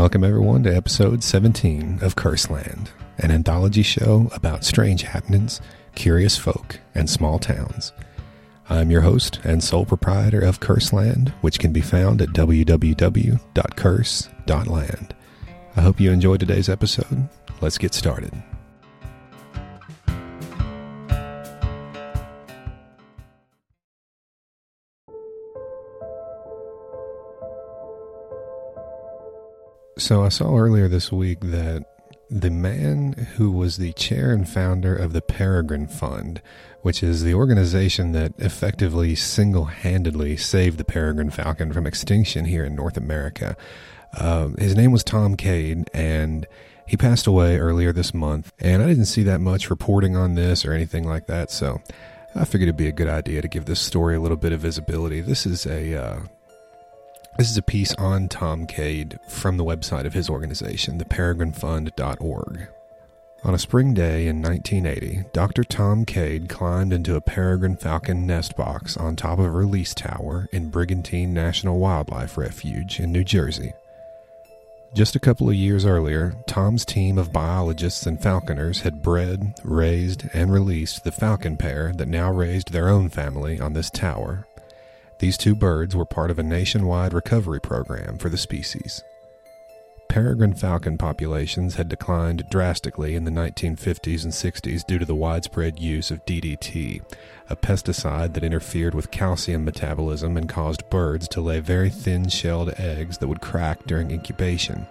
Welcome, everyone, to episode 17 of Curseland, an anthology show about strange happenings, curious folk, and small towns. I'm your host and sole proprietor of Curseland, which can be found at www.curse.land. I hope you enjoyed today's episode. Let's get started. So I saw earlier this week that the man who was the chair and founder of the Peregrine Fund, which is the organization that effectively single handedly saved the peregrine falcon from extinction here in North America, uh, his name was Tom Cade, and he passed away earlier this month. And I didn't see that much reporting on this or anything like that, so I figured it'd be a good idea to give this story a little bit of visibility. This is a uh, this is a piece on Tom Cade from the website of his organization, theperegrinefund.org. On a spring day in 1980, Dr. Tom Cade climbed into a peregrine falcon nest box on top of a release tower in Brigantine National Wildlife Refuge in New Jersey. Just a couple of years earlier, Tom's team of biologists and falconers had bred, raised, and released the falcon pair that now raised their own family on this tower these two birds were part of a nationwide recovery program for the species. Peregrine falcon populations had declined drastically in the 1950s and 60s due to the widespread use of DDT, a pesticide that interfered with calcium metabolism and caused birds to lay very thin shelled eggs that would crack during incubation.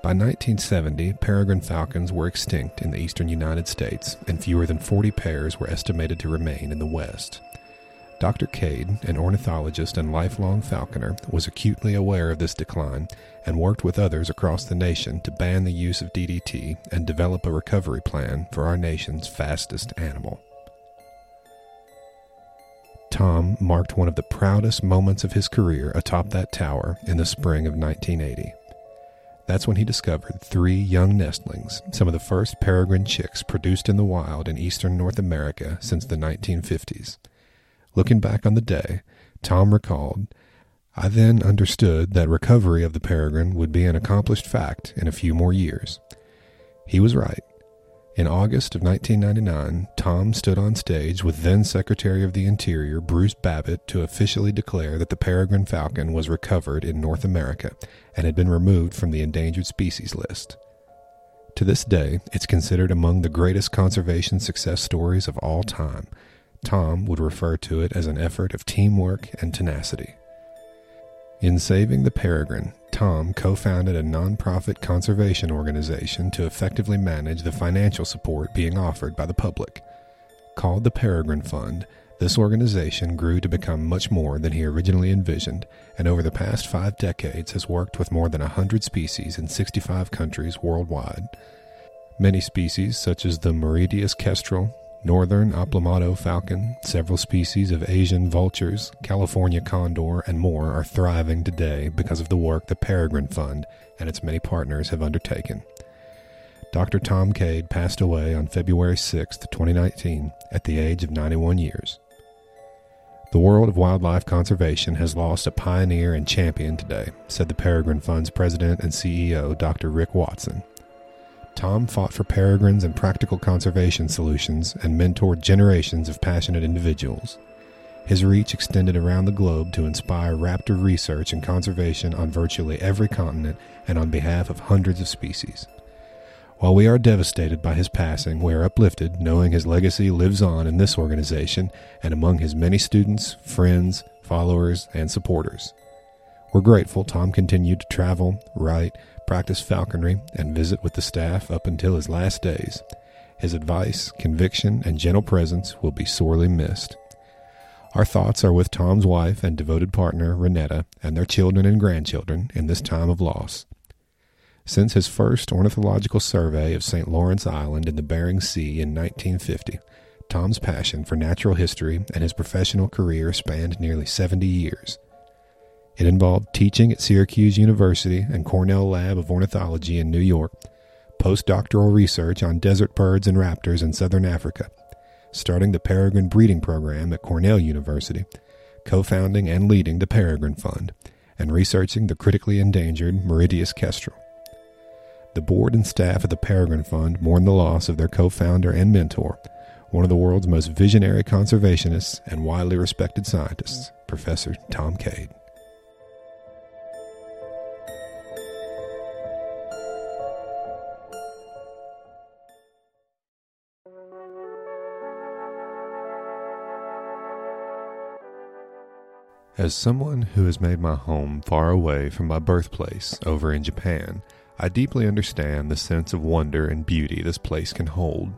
By 1970, peregrine falcons were extinct in the eastern United States, and fewer than 40 pairs were estimated to remain in the West. Dr. Cade, an ornithologist and lifelong falconer, was acutely aware of this decline and worked with others across the nation to ban the use of DDT and develop a recovery plan for our nation's fastest animal. Tom marked one of the proudest moments of his career atop that tower in the spring of 1980. That's when he discovered three young nestlings, some of the first peregrine chicks produced in the wild in eastern North America since the 1950s. Looking back on the day, Tom recalled, I then understood that recovery of the peregrine would be an accomplished fact in a few more years. He was right. In August of 1999, Tom stood on stage with then Secretary of the Interior Bruce Babbitt to officially declare that the peregrine falcon was recovered in North America and had been removed from the endangered species list. To this day, it's considered among the greatest conservation success stories of all time Tom would refer to it as an effort of teamwork and tenacity. In saving the peregrine, Tom co founded a nonprofit conservation organization to effectively manage the financial support being offered by the public. Called the Peregrine Fund, this organization grew to become much more than he originally envisioned, and over the past five decades has worked with more than 100 species in 65 countries worldwide. Many species, such as the Mauritius kestrel, northern Aplomado falcon, several species of Asian vultures, California condor, and more are thriving today because of the work the Peregrine Fund and its many partners have undertaken. Dr. Tom Cade passed away on February 6, 2019, at the age of 91 years. The world of wildlife conservation has lost a pioneer and champion today, said the Peregrine Fund's president and CEO, Dr. Rick Watson. Tom fought for peregrines and practical conservation solutions and mentored generations of passionate individuals. His reach extended around the globe to inspire raptor research and conservation on virtually every continent and on behalf of hundreds of species. While we are devastated by his passing, we are uplifted knowing his legacy lives on in this organization and among his many students, friends, followers, and supporters. We're grateful Tom continued to travel, write, practice falconry, and visit with the staff up until his last days. His advice, conviction, and gentle presence will be sorely missed. Our thoughts are with Tom's wife and devoted partner, Renetta, and their children and grandchildren in this time of loss. Since his first ornithological survey of St. Lawrence Island in the Bering Sea in 1950, Tom's passion for natural history and his professional career spanned nearly 70 years. It involved teaching at Syracuse University and Cornell Lab of Ornithology in New York, postdoctoral research on desert birds and raptors in southern Africa, starting the peregrine breeding program at Cornell University, co founding and leading the Peregrine Fund, and researching the critically endangered Mauritius kestrel. The board and staff of the Peregrine Fund mourn the loss of their co founder and mentor, one of the world's most visionary conservationists and widely respected scientists, Professor Tom Cade. As someone who has made my home far away from my birthplace over in Japan, I deeply understand the sense of wonder and beauty this place can hold.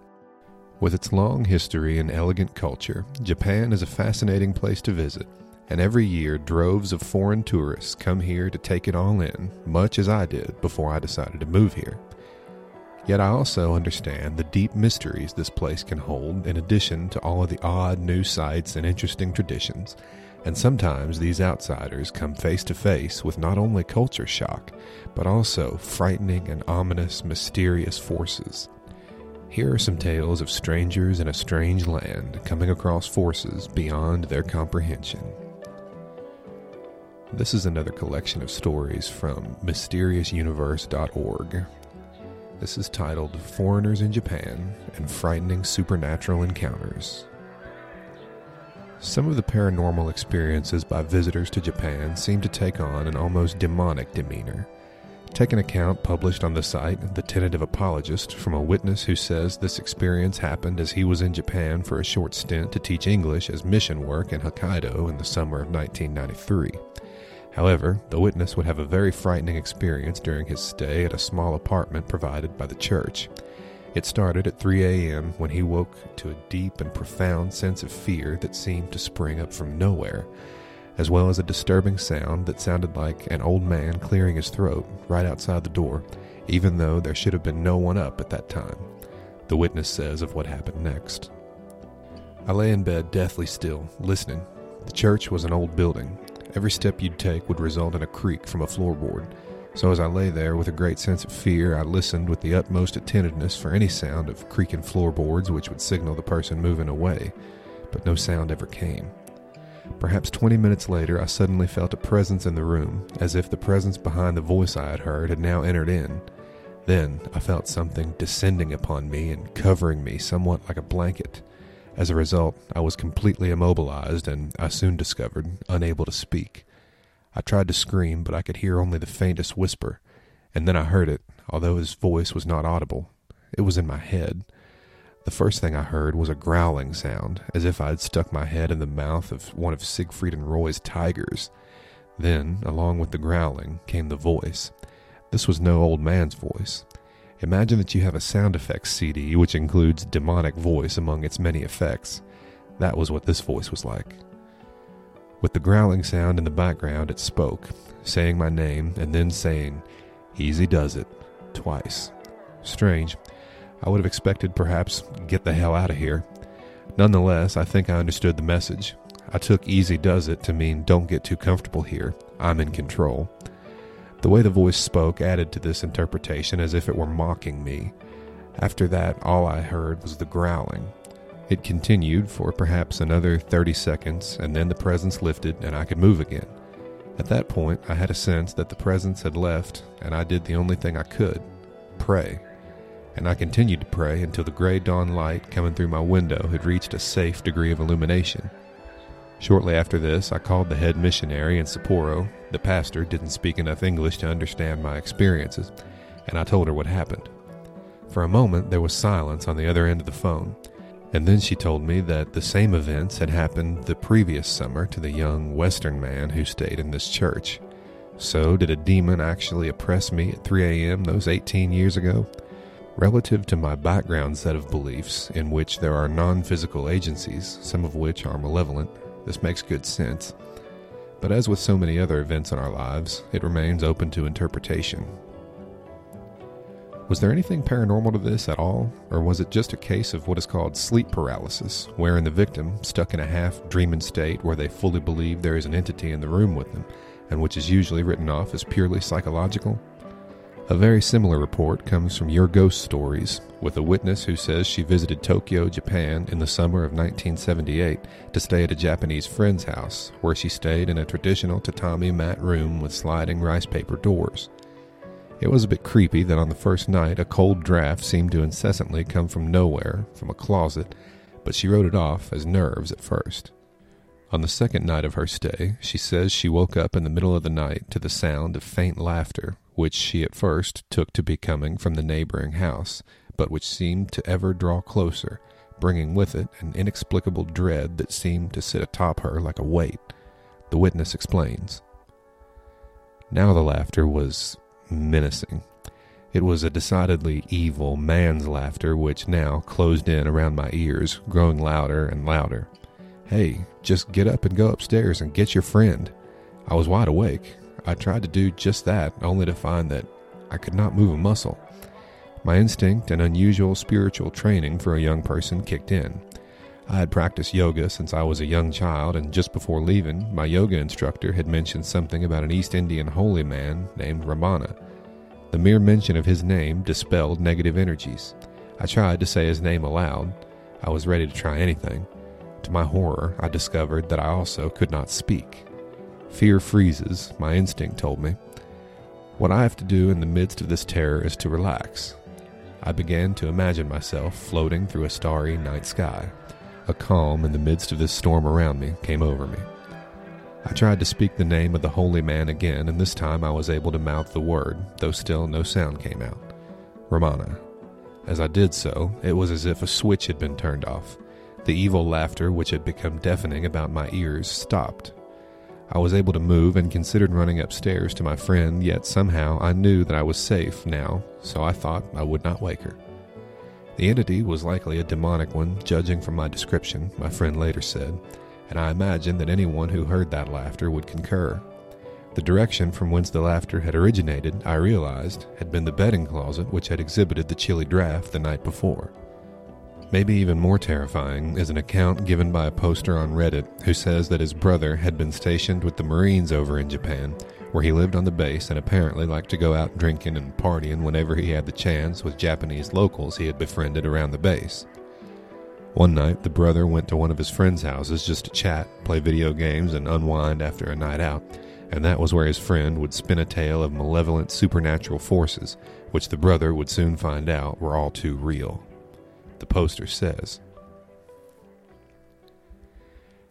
With its long history and elegant culture, Japan is a fascinating place to visit, and every year droves of foreign tourists come here to take it all in, much as I did before I decided to move here. Yet I also understand the deep mysteries this place can hold, in addition to all of the odd new sights and interesting traditions and sometimes these outsiders come face to face with not only culture shock, but also frightening and ominous, mysterious forces. Here are some tales of strangers in a strange land coming across forces beyond their comprehension. This is another collection of stories from mysteriousuniverse.org. This is titled Foreigners in Japan and Frightening Supernatural Encounters. Some of the paranormal experiences by visitors to Japan seem to take on an almost demonic demeanor. Take an account published on the site, The Tentative Apologist, from a witness who says this experience happened as he was in Japan for a short stint to teach English as mission work in Hokkaido in the summer of 1993. However, the witness would have a very frightening experience during his stay at a small apartment provided by the church. It started at 3 a.m. when he woke to a deep and profound sense of fear that seemed to spring up from nowhere, as well as a disturbing sound that sounded like an old man clearing his throat right outside the door, even though there should have been no one up at that time. The witness says of what happened next. I lay in bed deathly still, listening. The church was an old building. Every step you'd take would result in a creak from a floorboard. So as I lay there with a great sense of fear, I listened with the utmost attentiveness for any sound of creaking floorboards which would signal the person moving away, but no sound ever came. Perhaps 20 minutes later, I suddenly felt a presence in the room, as if the presence behind the voice I had heard had now entered in. Then I felt something descending upon me and covering me somewhat like a blanket. As a result, I was completely immobilized and, I soon discovered, unable to speak. I tried to scream, but I could hear only the faintest whisper, and then I heard it, although his voice was not audible. It was in my head. The first thing I heard was a growling sound, as if I had stuck my head in the mouth of one of Siegfried and Roy's tigers. Then, along with the growling, came the voice. This was no old man's voice. Imagine that you have a sound effects CD which includes demonic voice among its many effects. That was what this voice was like. With the growling sound in the background, it spoke, saying my name and then saying, Easy does it, twice. Strange. I would have expected perhaps, get the hell out of here. Nonetheless, I think I understood the message. I took easy does it to mean don't get too comfortable here. I'm in control. The way the voice spoke added to this interpretation as if it were mocking me. After that, all I heard was the growling, it continued for perhaps another 30 seconds, and then the presence lifted and I could move again. At that point, I had a sense that the presence had left, and I did the only thing I could pray. And I continued to pray until the gray dawn light coming through my window had reached a safe degree of illumination. Shortly after this, I called the head missionary in Sapporo. The pastor didn't speak enough English to understand my experiences, and I told her what happened. For a moment, there was silence on the other end of the phone. And then she told me that the same events had happened the previous summer to the young Western man who stayed in this church. So, did a demon actually oppress me at 3 a.m. those 18 years ago? Relative to my background set of beliefs, in which there are non physical agencies, some of which are malevolent, this makes good sense. But as with so many other events in our lives, it remains open to interpretation, was there anything paranormal to this at all, or was it just a case of what is called sleep paralysis, wherein the victim, stuck in a half dreaming state where they fully believe there is an entity in the room with them, and which is usually written off as purely psychological? A very similar report comes from Your Ghost Stories, with a witness who says she visited Tokyo, Japan in the summer of 1978 to stay at a Japanese friend's house, where she stayed in a traditional tatami mat room with sliding rice paper doors. It was a bit creepy that on the first night a cold draft seemed to incessantly come from nowhere, from a closet, but she wrote it off as nerves at first. On the second night of her stay, she says she woke up in the middle of the night to the sound of faint laughter, which she at first took to be coming from the neighboring house, but which seemed to ever draw closer, bringing with it an inexplicable dread that seemed to sit atop her like a weight. The witness explains. Now the laughter was menacing. It was a decidedly evil man's laughter which now closed in around my ears, growing louder and louder. Hey, just get up and go upstairs and get your friend. I was wide awake. I tried to do just that, only to find that I could not move a muscle. My instinct and unusual spiritual training for a young person kicked in. I had practiced yoga since I was a young child, and just before leaving, my yoga instructor had mentioned something about an East Indian holy man named Ramana. The mere mention of his name dispelled negative energies. I tried to say his name aloud. I was ready to try anything. To my horror, I discovered that I also could not speak. Fear freezes, my instinct told me. What I have to do in the midst of this terror is to relax. I began to imagine myself floating through a starry night sky. A calm in the midst of this storm around me came over me. I tried to speak the name of the holy man again, and this time I was able to mouth the word, though still no sound came out. Ramana. As I did so, it was as if a switch had been turned off. The evil laughter, which had become deafening about my ears, stopped. I was able to move and considered running upstairs to my friend, yet somehow I knew that I was safe now, so I thought I would not wake her. The entity was likely a demonic one, judging from my description, my friend later said, and I imagine that anyone who heard that laughter would concur. The direction from whence the laughter had originated, I realized, had been the bedding closet which had exhibited the chilly draft the night before. Maybe even more terrifying is an account given by a poster on Reddit who says that his brother had been stationed with the Marines over in Japan where he lived on the base and apparently liked to go out drinking and partying whenever he had the chance with Japanese locals he had befriended around the base. One night, the brother went to one of his friends' houses just to chat, play video games, and unwind after a night out, and that was where his friend would spin a tale of malevolent supernatural forces, which the brother would soon find out were all too real. The poster says.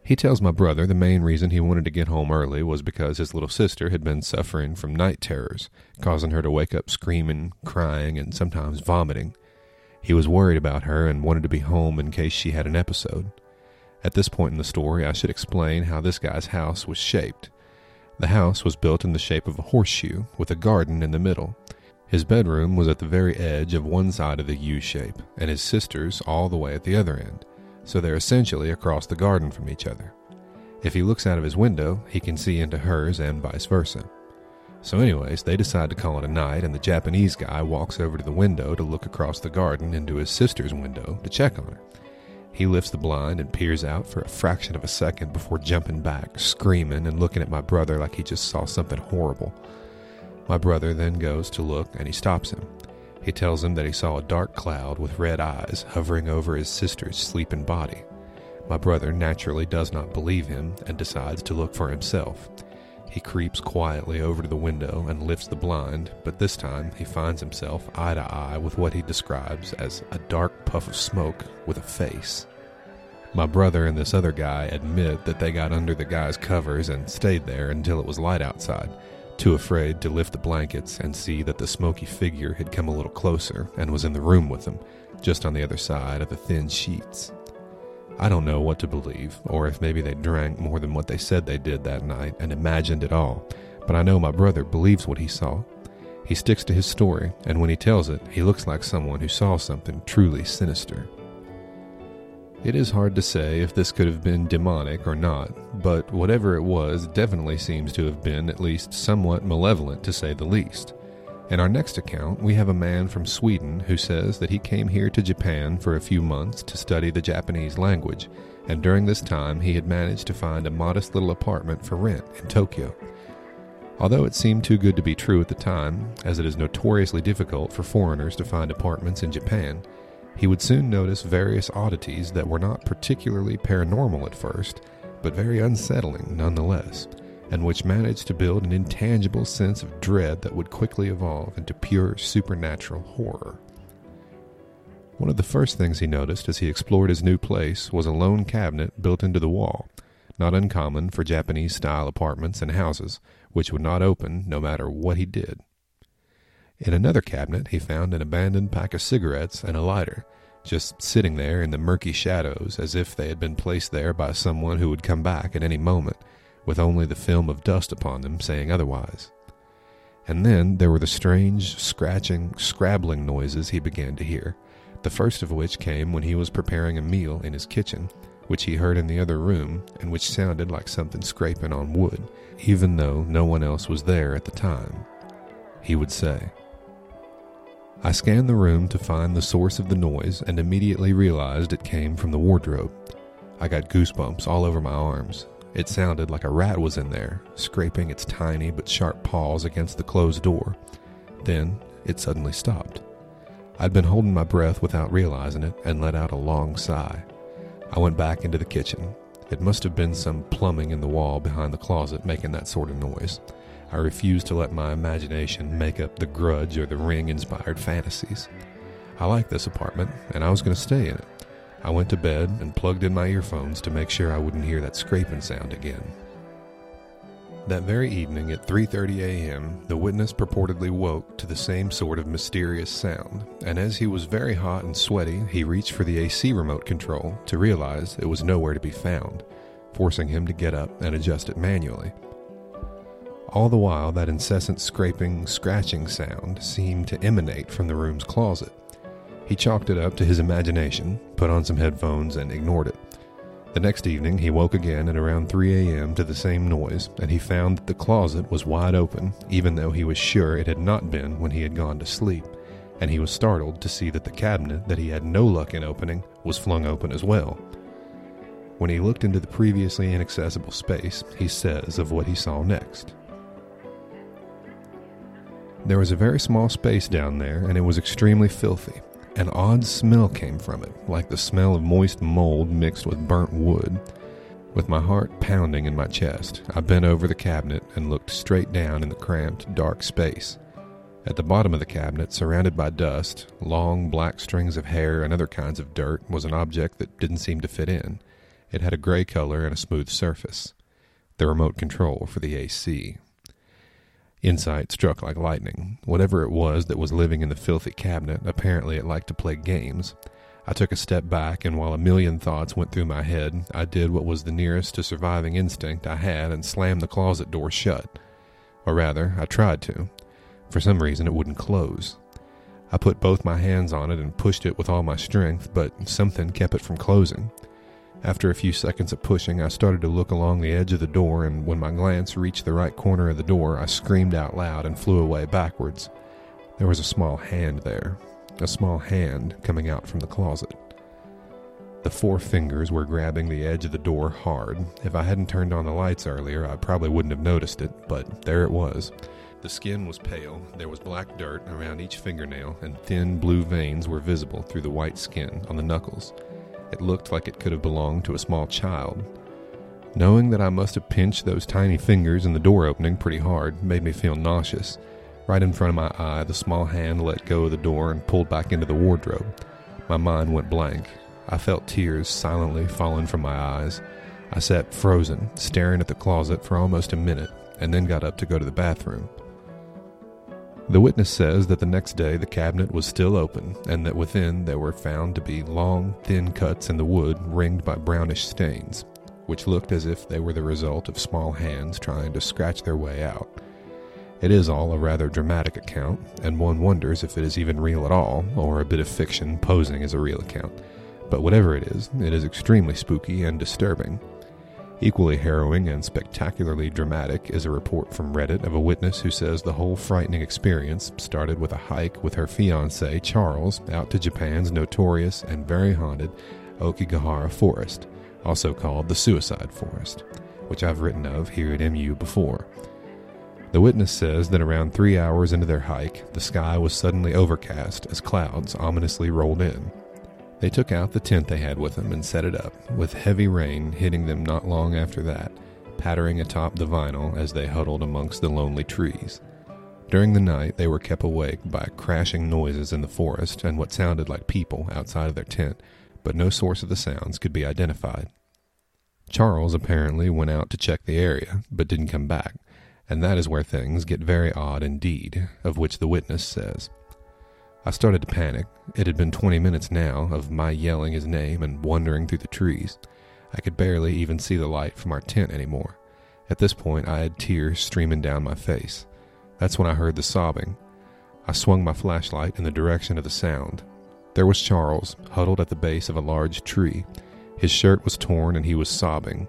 He tells my brother the main reason he wanted to get home early was because his little sister had been suffering from night terrors, causing her to wake up screaming, crying, and sometimes vomiting. He was worried about her and wanted to be home in case she had an episode. At this point in the story, I should explain how this guy's house was shaped. The house was built in the shape of a horseshoe, with a garden in the middle. His bedroom was at the very edge of one side of the U shape, and his sister's all the way at the other end so they're essentially across the garden from each other. If he looks out of his window, he can see into hers and vice versa. So, anyways, they decide to call it a night, and the Japanese guy walks over to the window to look across the garden into his sister's window to check on her. He lifts the blind and peers out for a fraction of a second before jumping back, screaming and looking at my brother like he just saw something horrible. My brother then goes to look and he stops him. He tells him that he saw a dark cloud with red eyes hovering over his sister's sleeping body. My brother naturally does not believe him and decides to look for himself. He creeps quietly over to the window and lifts the blind, but this time he finds himself eye to eye with what he describes as a dark puff of smoke with a face. My brother and this other guy admit that they got under the guy's covers and stayed there until it was light outside too afraid to lift the blankets and see that the smoky figure had come a little closer and was in the room with them, just on the other side of the thin sheets. I don't know what to believe, or if maybe they drank more than what they said they did that night and imagined it all, but I know my brother believes what he saw. He sticks to his story, and when he tells it, he looks like someone who saw something truly sinister. It is hard to say if this could have been demonic or not, but whatever it was definitely seems to have been at least somewhat malevolent to say the least. In our next account, we have a man from Sweden who says that he came here to Japan for a few months to study the Japanese language, and during this time he had managed to find a modest little apartment for rent in Tokyo. Although it seemed too good to be true at the time, as it is notoriously difficult for foreigners to find apartments in Japan, he would soon notice various oddities that were not particularly paranormal at first, but very unsettling nonetheless, and which managed to build an intangible sense of dread that would quickly evolve into pure supernatural horror. One of the first things he noticed as he explored his new place was a lone cabinet built into the wall, not uncommon for Japanese style apartments and houses, which would not open no matter what he did. In another cabinet, he found an abandoned pack of cigarettes and a lighter, just sitting there in the murky shadows as if they had been placed there by someone who would come back at any moment, with only the film of dust upon them saying otherwise. And then there were the strange, scratching, scrabbling noises he began to hear, the first of which came when he was preparing a meal in his kitchen, which he heard in the other room, and which sounded like something scraping on wood, even though no one else was there at the time. He would say, I scanned the room to find the source of the noise and immediately realized it came from the wardrobe. I got goosebumps all over my arms. It sounded like a rat was in there, scraping its tiny but sharp paws against the closed door. Then it suddenly stopped. I'd been holding my breath without realizing it and let out a long sigh. I went back into the kitchen. It must have been some plumbing in the wall behind the closet making that sort of noise. I refused to let my imagination make up the grudge or the ring inspired fantasies. I liked this apartment, and I was going to stay in it. I went to bed and plugged in my earphones to make sure I wouldn't hear that scraping sound again. That very evening at 3:30 a.m., the witness purportedly woke to the same sort of mysterious sound, and as he was very hot and sweaty, he reached for the AC remote control to realize it was nowhere to be found, forcing him to get up and adjust it manually. All the while, that incessant scraping, scratching sound seemed to emanate from the room's closet. He chalked it up to his imagination, put on some headphones, and ignored it. The next evening, he woke again at around 3 a.m. to the same noise, and he found that the closet was wide open, even though he was sure it had not been when he had gone to sleep, and he was startled to see that the cabinet that he had no luck in opening was flung open as well. When he looked into the previously inaccessible space, he says of what he saw next. There was a very small space down there, and it was extremely filthy. An odd smell came from it, like the smell of moist mold mixed with burnt wood. With my heart pounding in my chest, I bent over the cabinet and looked straight down in the cramped, dark space. At the bottom of the cabinet, surrounded by dust, long black strings of hair, and other kinds of dirt, was an object that didn't seem to fit in. It had a gray color and a smooth surface. The remote control for the AC. Insight struck like lightning. Whatever it was that was living in the filthy cabinet, apparently it liked to play games. I took a step back, and while a million thoughts went through my head, I did what was the nearest to surviving instinct I had and slammed the closet door shut. Or rather, I tried to. For some reason, it wouldn't close. I put both my hands on it and pushed it with all my strength, but something kept it from closing. After a few seconds of pushing, I started to look along the edge of the door, and when my glance reached the right corner of the door, I screamed out loud and flew away backwards. There was a small hand there, a small hand coming out from the closet. The four fingers were grabbing the edge of the door hard. If I hadn't turned on the lights earlier, I probably wouldn't have noticed it, but there it was. The skin was pale, there was black dirt around each fingernail, and thin blue veins were visible through the white skin on the knuckles. It looked like it could have belonged to a small child. Knowing that I must have pinched those tiny fingers in the door opening pretty hard made me feel nauseous. Right in front of my eye, the small hand let go of the door and pulled back into the wardrobe. My mind went blank. I felt tears silently falling from my eyes. I sat frozen, staring at the closet for almost a minute, and then got up to go to the bathroom. The witness says that the next day the cabinet was still open and that within there were found to be long, thin cuts in the wood ringed by brownish stains, which looked as if they were the result of small hands trying to scratch their way out. It is all a rather dramatic account, and one wonders if it is even real at all, or a bit of fiction posing as a real account. But whatever it is, it is extremely spooky and disturbing. Equally harrowing and spectacularly dramatic is a report from Reddit of a witness who says the whole frightening experience started with a hike with her fiance, Charles, out to Japan's notorious and very haunted Aokigahara Forest, also called the Suicide Forest, which I've written of here at MU before. The witness says that around three hours into their hike, the sky was suddenly overcast as clouds ominously rolled in. They took out the tent they had with them and set it up, with heavy rain hitting them not long after that, pattering atop the vinyl as they huddled amongst the lonely trees. During the night, they were kept awake by crashing noises in the forest and what sounded like people outside of their tent, but no source of the sounds could be identified. Charles apparently went out to check the area, but didn't come back, and that is where things get very odd indeed, of which the witness says. I started to panic. It had been 20 minutes now of my yelling his name and wandering through the trees. I could barely even see the light from our tent anymore. At this point, I had tears streaming down my face. That's when I heard the sobbing. I swung my flashlight in the direction of the sound. There was Charles, huddled at the base of a large tree. His shirt was torn and he was sobbing.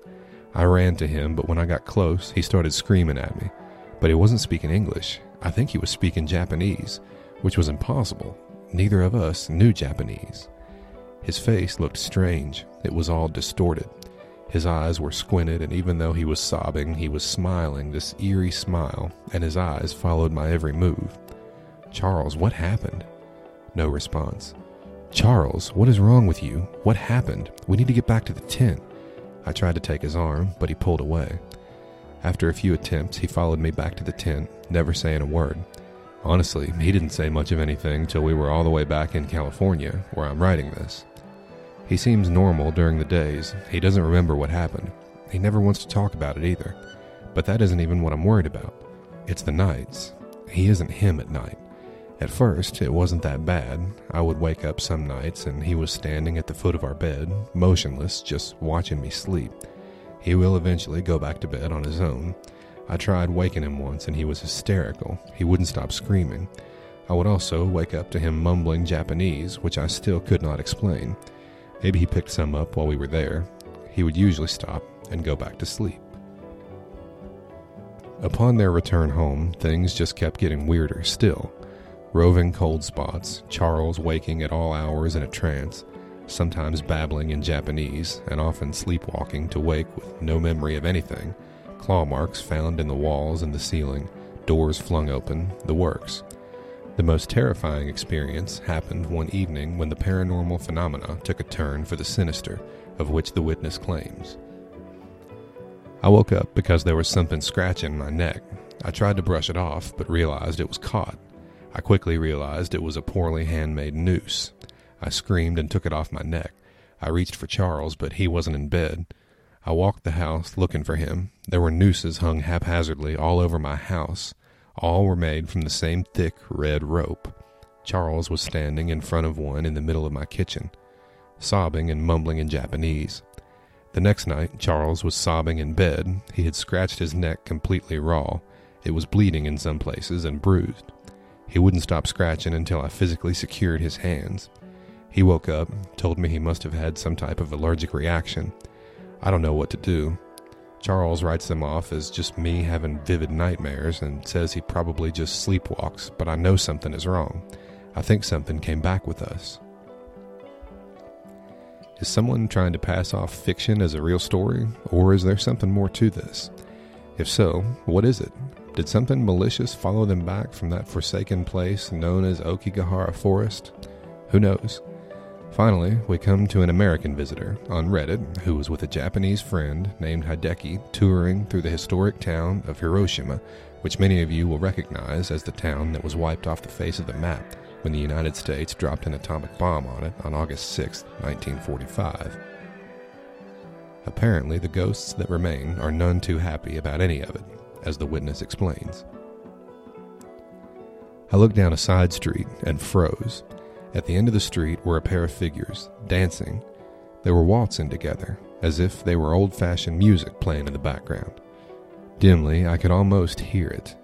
I ran to him, but when I got close, he started screaming at me. But he wasn't speaking English. I think he was speaking Japanese, which was impossible. Neither of us knew Japanese. His face looked strange. It was all distorted. His eyes were squinted, and even though he was sobbing, he was smiling this eerie smile, and his eyes followed my every move. Charles, what happened? No response. Charles, what is wrong with you? What happened? We need to get back to the tent. I tried to take his arm, but he pulled away. After a few attempts, he followed me back to the tent, never saying a word. Honestly, he didn't say much of anything till we were all the way back in California, where I'm writing this. He seems normal during the days. He doesn't remember what happened. He never wants to talk about it either. But that isn't even what I'm worried about. It's the nights. He isn't him at night. At first, it wasn't that bad. I would wake up some nights and he was standing at the foot of our bed, motionless, just watching me sleep. He will eventually go back to bed on his own. I tried waking him once and he was hysterical. He wouldn't stop screaming. I would also wake up to him mumbling Japanese, which I still could not explain. Maybe he picked some up while we were there. He would usually stop and go back to sleep. Upon their return home, things just kept getting weirder still. Roving cold spots, Charles waking at all hours in a trance, sometimes babbling in Japanese, and often sleepwalking to wake with no memory of anything, claw marks found in the walls and the ceiling, doors flung open, the works. The most terrifying experience happened one evening when the paranormal phenomena took a turn for the sinister, of which the witness claims. I woke up because there was something scratching my neck. I tried to brush it off, but realized it was caught. I quickly realized it was a poorly handmade noose. I screamed and took it off my neck. I reached for Charles, but he wasn't in bed. I walked the house looking for him. There were nooses hung haphazardly all over my house. All were made from the same thick red rope. Charles was standing in front of one in the middle of my kitchen, sobbing and mumbling in Japanese. The next night, Charles was sobbing in bed. He had scratched his neck completely raw. It was bleeding in some places and bruised. He wouldn't stop scratching until I physically secured his hands. He woke up, told me he must have had some type of allergic reaction. I don't know what to do. Charles writes them off as just me having vivid nightmares and says he probably just sleepwalks, but I know something is wrong. I think something came back with us. Is someone trying to pass off fiction as a real story, or is there something more to this? If so, what is it? Did something malicious follow them back from that forsaken place known as Aokigahara Forest? Who knows? Finally, we come to an American visitor on Reddit who was with a Japanese friend named Hideki touring through the historic town of Hiroshima, which many of you will recognize as the town that was wiped off the face of the map when the United States dropped an atomic bomb on it on August 6, 1945. Apparently, the ghosts that remain are none too happy about any of it, as the witness explains. I looked down a side street and froze. At the end of the street were a pair of figures, dancing. They were waltzing together, as if they were old fashioned music playing in the background. Dimly, I could almost hear it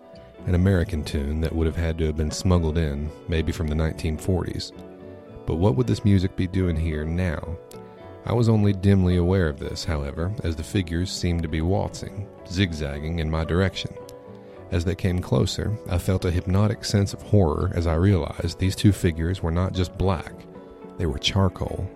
an American tune that would have had to have been smuggled in, maybe from the 1940s. But what would this music be doing here now? I was only dimly aware of this, however, as the figures seemed to be waltzing, zigzagging in my direction. As they came closer, I felt a hypnotic sense of horror as I realized these two figures were not just black, they were charcoal.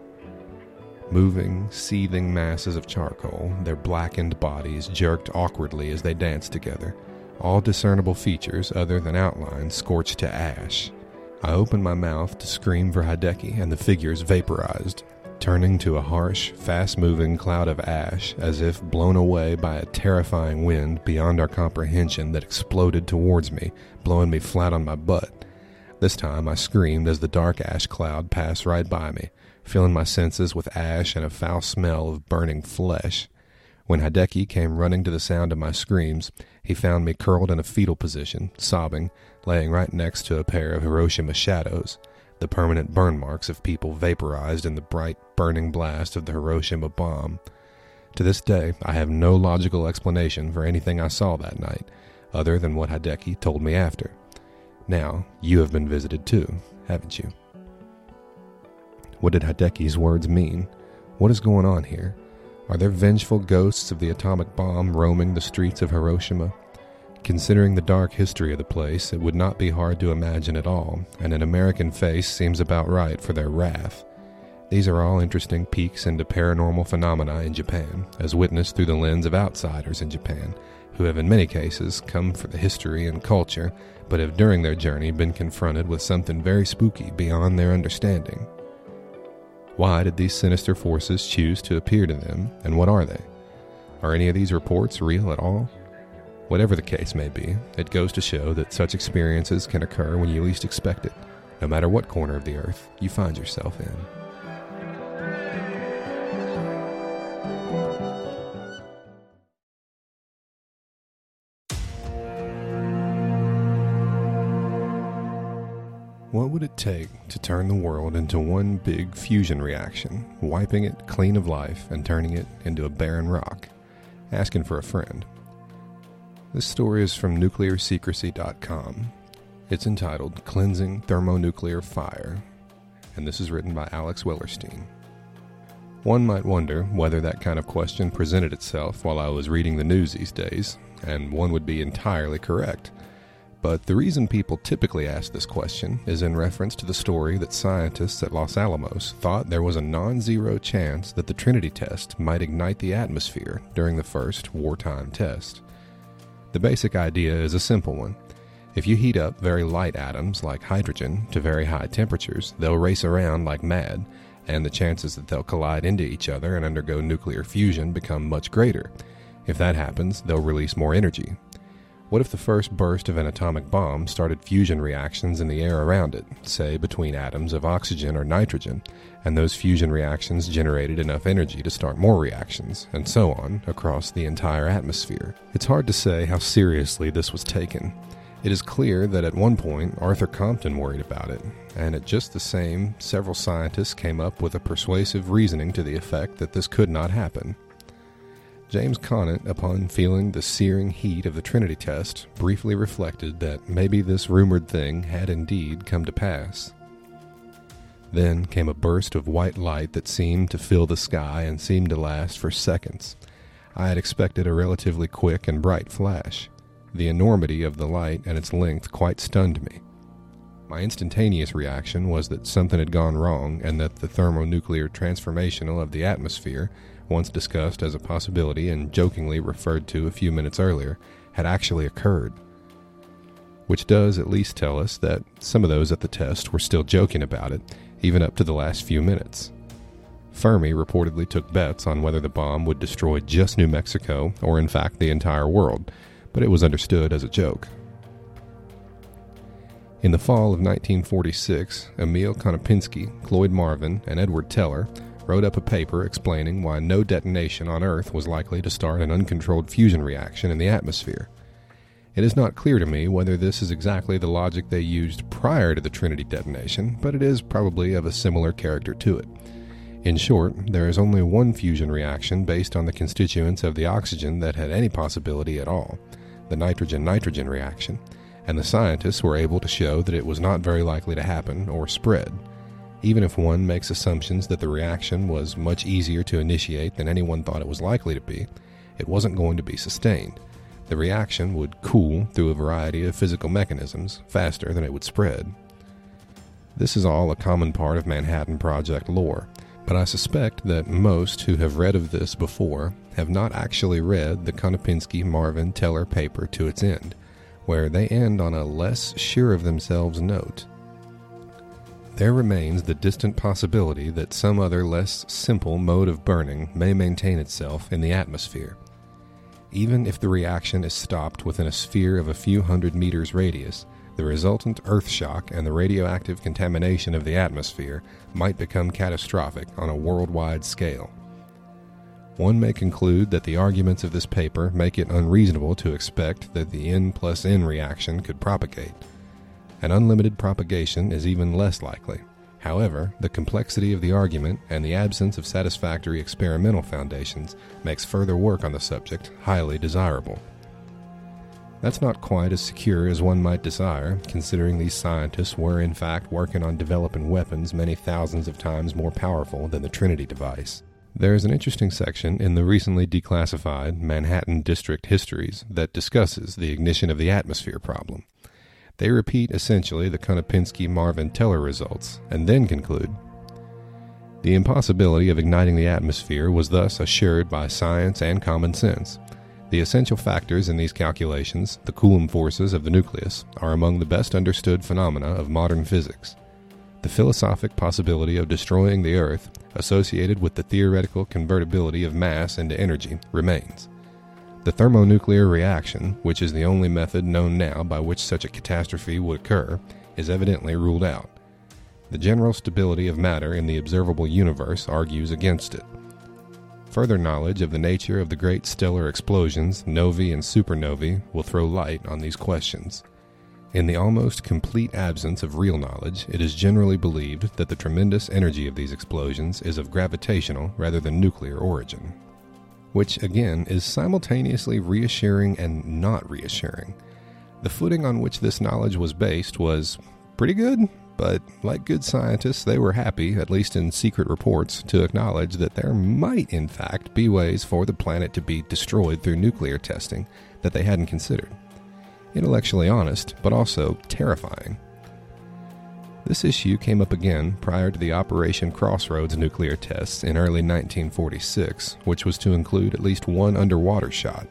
Moving, seething masses of charcoal, their blackened bodies jerked awkwardly as they danced together, all discernible features other than outline scorched to ash. I opened my mouth to scream for Hideki, and the figures vaporized, turning to a harsh, fast moving cloud of ash as if blown away by a terrifying wind beyond our comprehension that exploded towards me, blowing me flat on my butt. This time I screamed as the dark ash cloud passed right by me, filling my senses with ash and a foul smell of burning flesh. When Hideki came running to the sound of my screams, he found me curled in a fetal position, sobbing, laying right next to a pair of Hiroshima shadows the permanent burn marks of people vaporized in the bright, burning blast of the Hiroshima bomb. To this day, I have no logical explanation for anything I saw that night, other than what Hideki told me after. Now, you have been visited too, haven't you? What did Hideki's words mean? What is going on here? Are there vengeful ghosts of the atomic bomb roaming the streets of Hiroshima? Considering the dark history of the place, it would not be hard to imagine at all, and an American face seems about right for their wrath. These are all interesting peeks into paranormal phenomena in Japan, as witnessed through the lens of outsiders in Japan, who have in many cases come for the history and culture, but have during their journey been confronted with something very spooky beyond their understanding. Why did these sinister forces choose to appear to them, and what are they? Are any of these reports real at all? Whatever the case may be, it goes to show that such experiences can occur when you least expect it, no matter what corner of the earth you find yourself in. What would it take to turn the world into one big fusion reaction, wiping it clean of life and turning it into a barren rock? Asking for a friend. This story is from nuclearsecrecy.com. It's entitled Cleansing Thermonuclear Fire, and this is written by Alex Wellerstein. One might wonder whether that kind of question presented itself while I was reading the news these days, and one would be entirely correct. But the reason people typically ask this question is in reference to the story that scientists at Los Alamos thought there was a non zero chance that the Trinity test might ignite the atmosphere during the first wartime test. The basic idea is a simple one. If you heat up very light atoms like hydrogen to very high temperatures, they'll race around like mad, and the chances that they'll collide into each other and undergo nuclear fusion become much greater. If that happens, they'll release more energy, what if the first burst of an atomic bomb started fusion reactions in the air around it, say between atoms of oxygen or nitrogen, and those fusion reactions generated enough energy to start more reactions, and so on, across the entire atmosphere? It's hard to say how seriously this was taken. It is clear that at one point Arthur Compton worried about it, and at just the same, several scientists came up with a persuasive reasoning to the effect that this could not happen. James Conant, upon feeling the searing heat of the Trinity test, briefly reflected that maybe this rumored thing had indeed come to pass. Then came a burst of white light that seemed to fill the sky and seemed to last for seconds. I had expected a relatively quick and bright flash. The enormity of the light and its length quite stunned me. My instantaneous reaction was that something had gone wrong and that the thermonuclear transformational of the atmosphere once discussed as a possibility and jokingly referred to a few minutes earlier, had actually occurred. Which does at least tell us that some of those at the test were still joking about it, even up to the last few minutes. Fermi reportedly took bets on whether the bomb would destroy just New Mexico or, in fact, the entire world, but it was understood as a joke. In the fall of 1946, Emil Konopinski, Cloyd Marvin, and Edward Teller wrote up a paper explaining why no detonation on Earth was likely to start an uncontrolled fusion reaction in the atmosphere. It is not clear to me whether this is exactly the logic they used prior to the Trinity detonation, but it is probably of a similar character to it. In short, there is only one fusion reaction based on the constituents of the oxygen that had any possibility at all the nitrogen nitrogen reaction, and the scientists were able to show that it was not very likely to happen or spread. Even if one makes assumptions that the reaction was much easier to initiate than anyone thought it was likely to be, it wasn't going to be sustained. The reaction would cool through a variety of physical mechanisms faster than it would spread. This is all a common part of Manhattan Project lore, but I suspect that most who have read of this before have not actually read the Konopinski Marvin Teller paper to its end, where they end on a less sure of themselves note. There remains the distant possibility that some other less simple mode of burning may maintain itself in the atmosphere. Even if the reaction is stopped within a sphere of a few hundred meters radius, the resultant earth shock and the radioactive contamination of the atmosphere might become catastrophic on a worldwide scale. One may conclude that the arguments of this paper make it unreasonable to expect that the N plus N reaction could propagate. An unlimited propagation is even less likely. However, the complexity of the argument and the absence of satisfactory experimental foundations makes further work on the subject highly desirable. That's not quite as secure as one might desire, considering these scientists were in fact working on developing weapons many thousands of times more powerful than the Trinity device. There is an interesting section in the recently declassified Manhattan District Histories that discusses the ignition of the atmosphere problem. They repeat essentially the Konopinski Marvin Teller results and then conclude The impossibility of igniting the atmosphere was thus assured by science and common sense. The essential factors in these calculations, the Coulomb forces of the nucleus, are among the best understood phenomena of modern physics. The philosophic possibility of destroying the Earth, associated with the theoretical convertibility of mass into energy, remains. The thermonuclear reaction, which is the only method known now by which such a catastrophe would occur, is evidently ruled out. The general stability of matter in the observable universe argues against it. Further knowledge of the nature of the great stellar explosions, novae and supernovae, will throw light on these questions. In the almost complete absence of real knowledge, it is generally believed that the tremendous energy of these explosions is of gravitational rather than nuclear origin. Which, again, is simultaneously reassuring and not reassuring. The footing on which this knowledge was based was pretty good, but like good scientists, they were happy, at least in secret reports, to acknowledge that there might, in fact, be ways for the planet to be destroyed through nuclear testing that they hadn't considered. Intellectually honest, but also terrifying. This issue came up again prior to the Operation Crossroads nuclear tests in early 1946, which was to include at least one underwater shot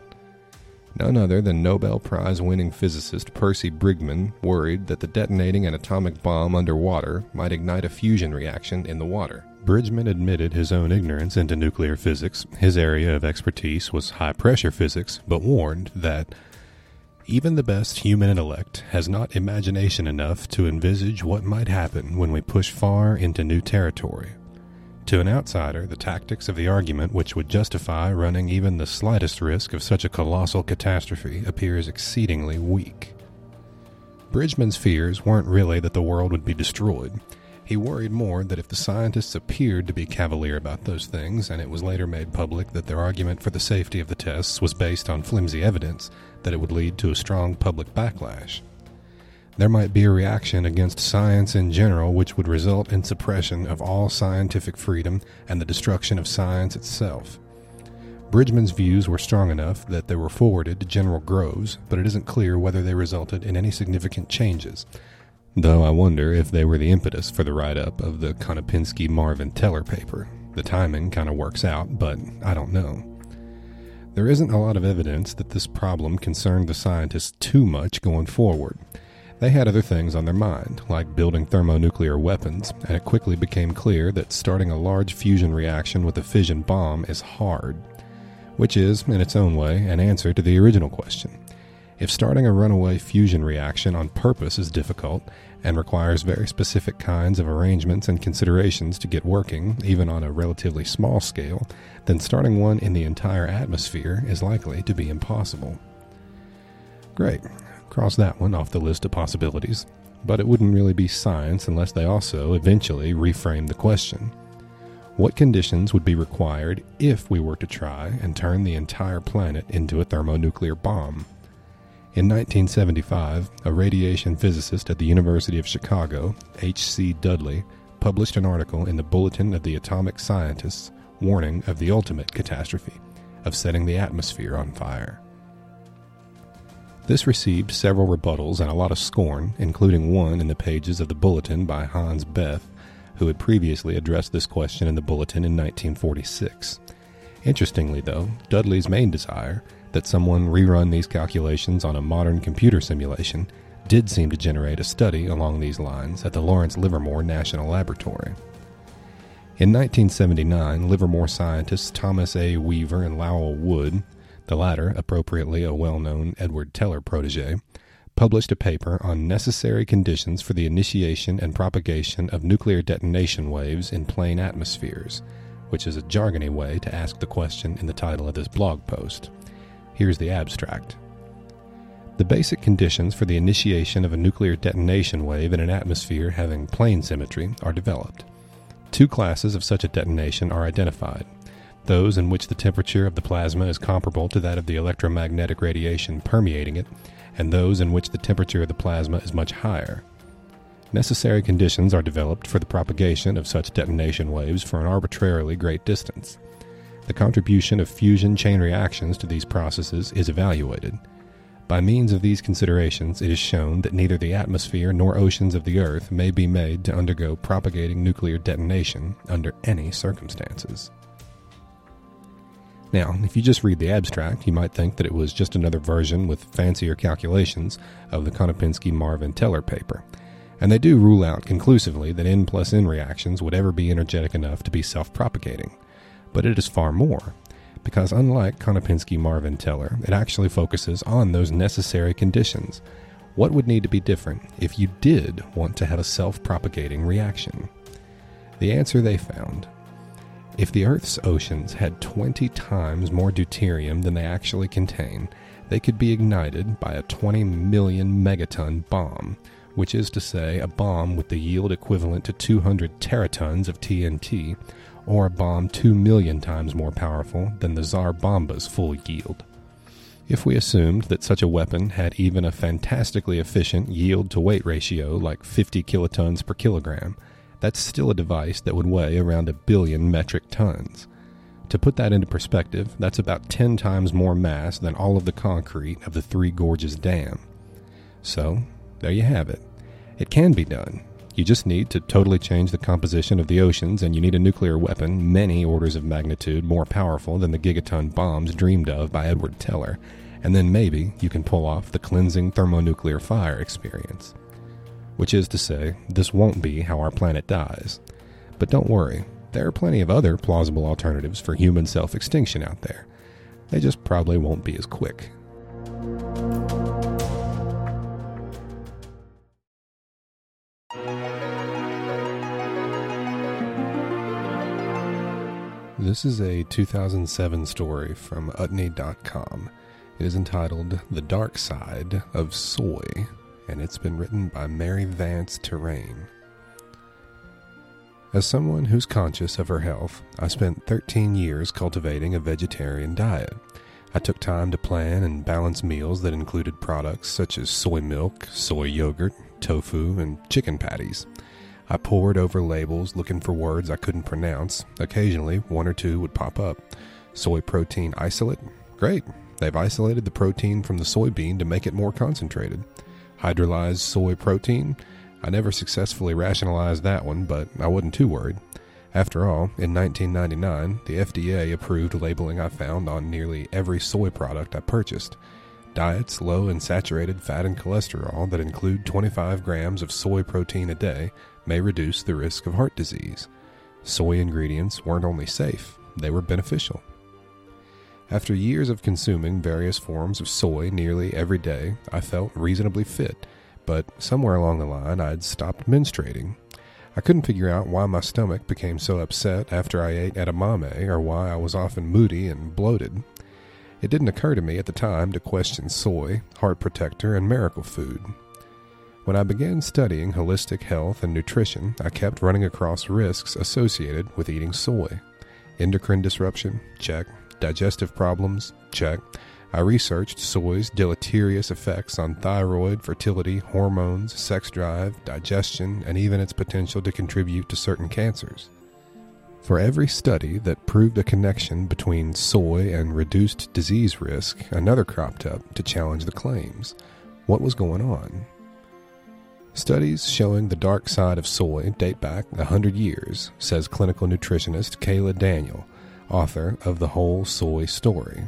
None other than Nobel Prize winning physicist Percy Bridgman worried that the detonating an atomic bomb underwater might ignite a fusion reaction in the water. Bridgman admitted his own ignorance into nuclear physics. His area of expertise was high pressure physics, but warned that even the best human intellect has not imagination enough to envisage what might happen when we push far into new territory. To an outsider, the tactics of the argument which would justify running even the slightest risk of such a colossal catastrophe appears exceedingly weak. Bridgman's fears weren't really that the world would be destroyed. He worried more that if the scientists appeared to be cavalier about those things, and it was later made public that their argument for the safety of the tests was based on flimsy evidence, that it would lead to a strong public backlash there might be a reaction against science in general which would result in suppression of all scientific freedom and the destruction of science itself. Bridgman's views were strong enough that they were forwarded to General Groves, but it isn't clear whether they resulted in any significant changes, though I wonder if they were the impetus for the write up of the Konopinski Marvin Teller paper. The timing kind of works out, but I don't know. There isn't a lot of evidence that this problem concerned the scientists too much going forward. They had other things on their mind, like building thermonuclear weapons, and it quickly became clear that starting a large fusion reaction with a fission bomb is hard, which is, in its own way, an answer to the original question. If starting a runaway fusion reaction on purpose is difficult and requires very specific kinds of arrangements and considerations to get working, even on a relatively small scale, then starting one in the entire atmosphere is likely to be impossible. Great. Cross that one off the list of possibilities. But it wouldn't really be science unless they also eventually reframe the question. What conditions would be required if we were to try and turn the entire planet into a thermonuclear bomb? In 1975, a radiation physicist at the University of Chicago, H.C. Dudley, published an article in the Bulletin of the Atomic Scientists warning of the ultimate catastrophe of setting the atmosphere on fire. This received several rebuttals and a lot of scorn, including one in the pages of the Bulletin by Hans Bethe, who had previously addressed this question in the Bulletin in 1946. Interestingly, though, Dudley's main desire, that someone rerun these calculations on a modern computer simulation did seem to generate a study along these lines at the Lawrence Livermore National Laboratory. In 1979, Livermore scientists Thomas A. Weaver and Lowell Wood, the latter appropriately a well known Edward Teller protege, published a paper on necessary conditions for the initiation and propagation of nuclear detonation waves in plane atmospheres, which is a jargony way to ask the question in the title of this blog post. Here's the abstract. The basic conditions for the initiation of a nuclear detonation wave in an atmosphere having plane symmetry are developed. Two classes of such a detonation are identified those in which the temperature of the plasma is comparable to that of the electromagnetic radiation permeating it, and those in which the temperature of the plasma is much higher. Necessary conditions are developed for the propagation of such detonation waves for an arbitrarily great distance. The contribution of fusion chain reactions to these processes is evaluated. By means of these considerations, it is shown that neither the atmosphere nor oceans of the Earth may be made to undergo propagating nuclear detonation under any circumstances. Now, if you just read the abstract, you might think that it was just another version with fancier calculations of the Konopinski Marvin Teller paper. And they do rule out conclusively that N plus N reactions would ever be energetic enough to be self propagating. But it is far more because unlike Konopinski Marvin Teller, it actually focuses on those necessary conditions. What would need to be different if you did want to have a self propagating reaction? The answer they found if the Earth's oceans had 20 times more deuterium than they actually contain, they could be ignited by a 20 million megaton bomb, which is to say, a bomb with the yield equivalent to 200 teratons of TNT, or a bomb 2 million times more powerful than the Tsar Bomba's full yield. If we assumed that such a weapon had even a fantastically efficient yield to weight ratio like 50 kilotons per kilogram, that's still a device that would weigh around a billion metric tons. To put that into perspective, that's about 10 times more mass than all of the concrete of the Three Gorges Dam. So, there you have it. It can be done, you just need to totally change the composition of the oceans, and you need a nuclear weapon many orders of magnitude more powerful than the gigaton bombs dreamed of by Edward Teller, and then maybe you can pull off the cleansing thermonuclear fire experience. Which is to say, this won't be how our planet dies. But don't worry, there are plenty of other plausible alternatives for human self extinction out there. They just probably won't be as quick. This is a 2007 story from Utne.com. It is entitled The Dark Side of Soy, and it's been written by Mary Vance Terrain. As someone who's conscious of her health, I spent 13 years cultivating a vegetarian diet. I took time to plan and balance meals that included products such as soy milk, soy yogurt, tofu, and chicken patties. I pored over labels looking for words I couldn't pronounce. Occasionally, one or two would pop up. Soy protein isolate? Great. They've isolated the protein from the soybean to make it more concentrated. Hydrolyzed soy protein? I never successfully rationalized that one, but I wasn't too worried. After all, in 1999, the FDA approved labeling I found on nearly every soy product I purchased. Diets low in saturated fat and cholesterol that include 25 grams of soy protein a day may reduce the risk of heart disease. Soy ingredients weren't only safe, they were beneficial. After years of consuming various forms of soy nearly every day, I felt reasonably fit, but somewhere along the line I'd stopped menstruating. I couldn't figure out why my stomach became so upset after I ate edamame or why I was often moody and bloated. It didn't occur to me at the time to question soy, heart protector, and miracle food. When I began studying holistic health and nutrition, I kept running across risks associated with eating soy. Endocrine disruption? Check. Digestive problems? Check. I researched soy's deleterious effects on thyroid, fertility, hormones, sex drive, digestion, and even its potential to contribute to certain cancers. For every study that proved a connection between soy and reduced disease risk, another cropped up to challenge the claims. What was going on? Studies showing the dark side of soy date back a 100 years, says clinical nutritionist Kaayla Daniel, author of The Whole Soy Story.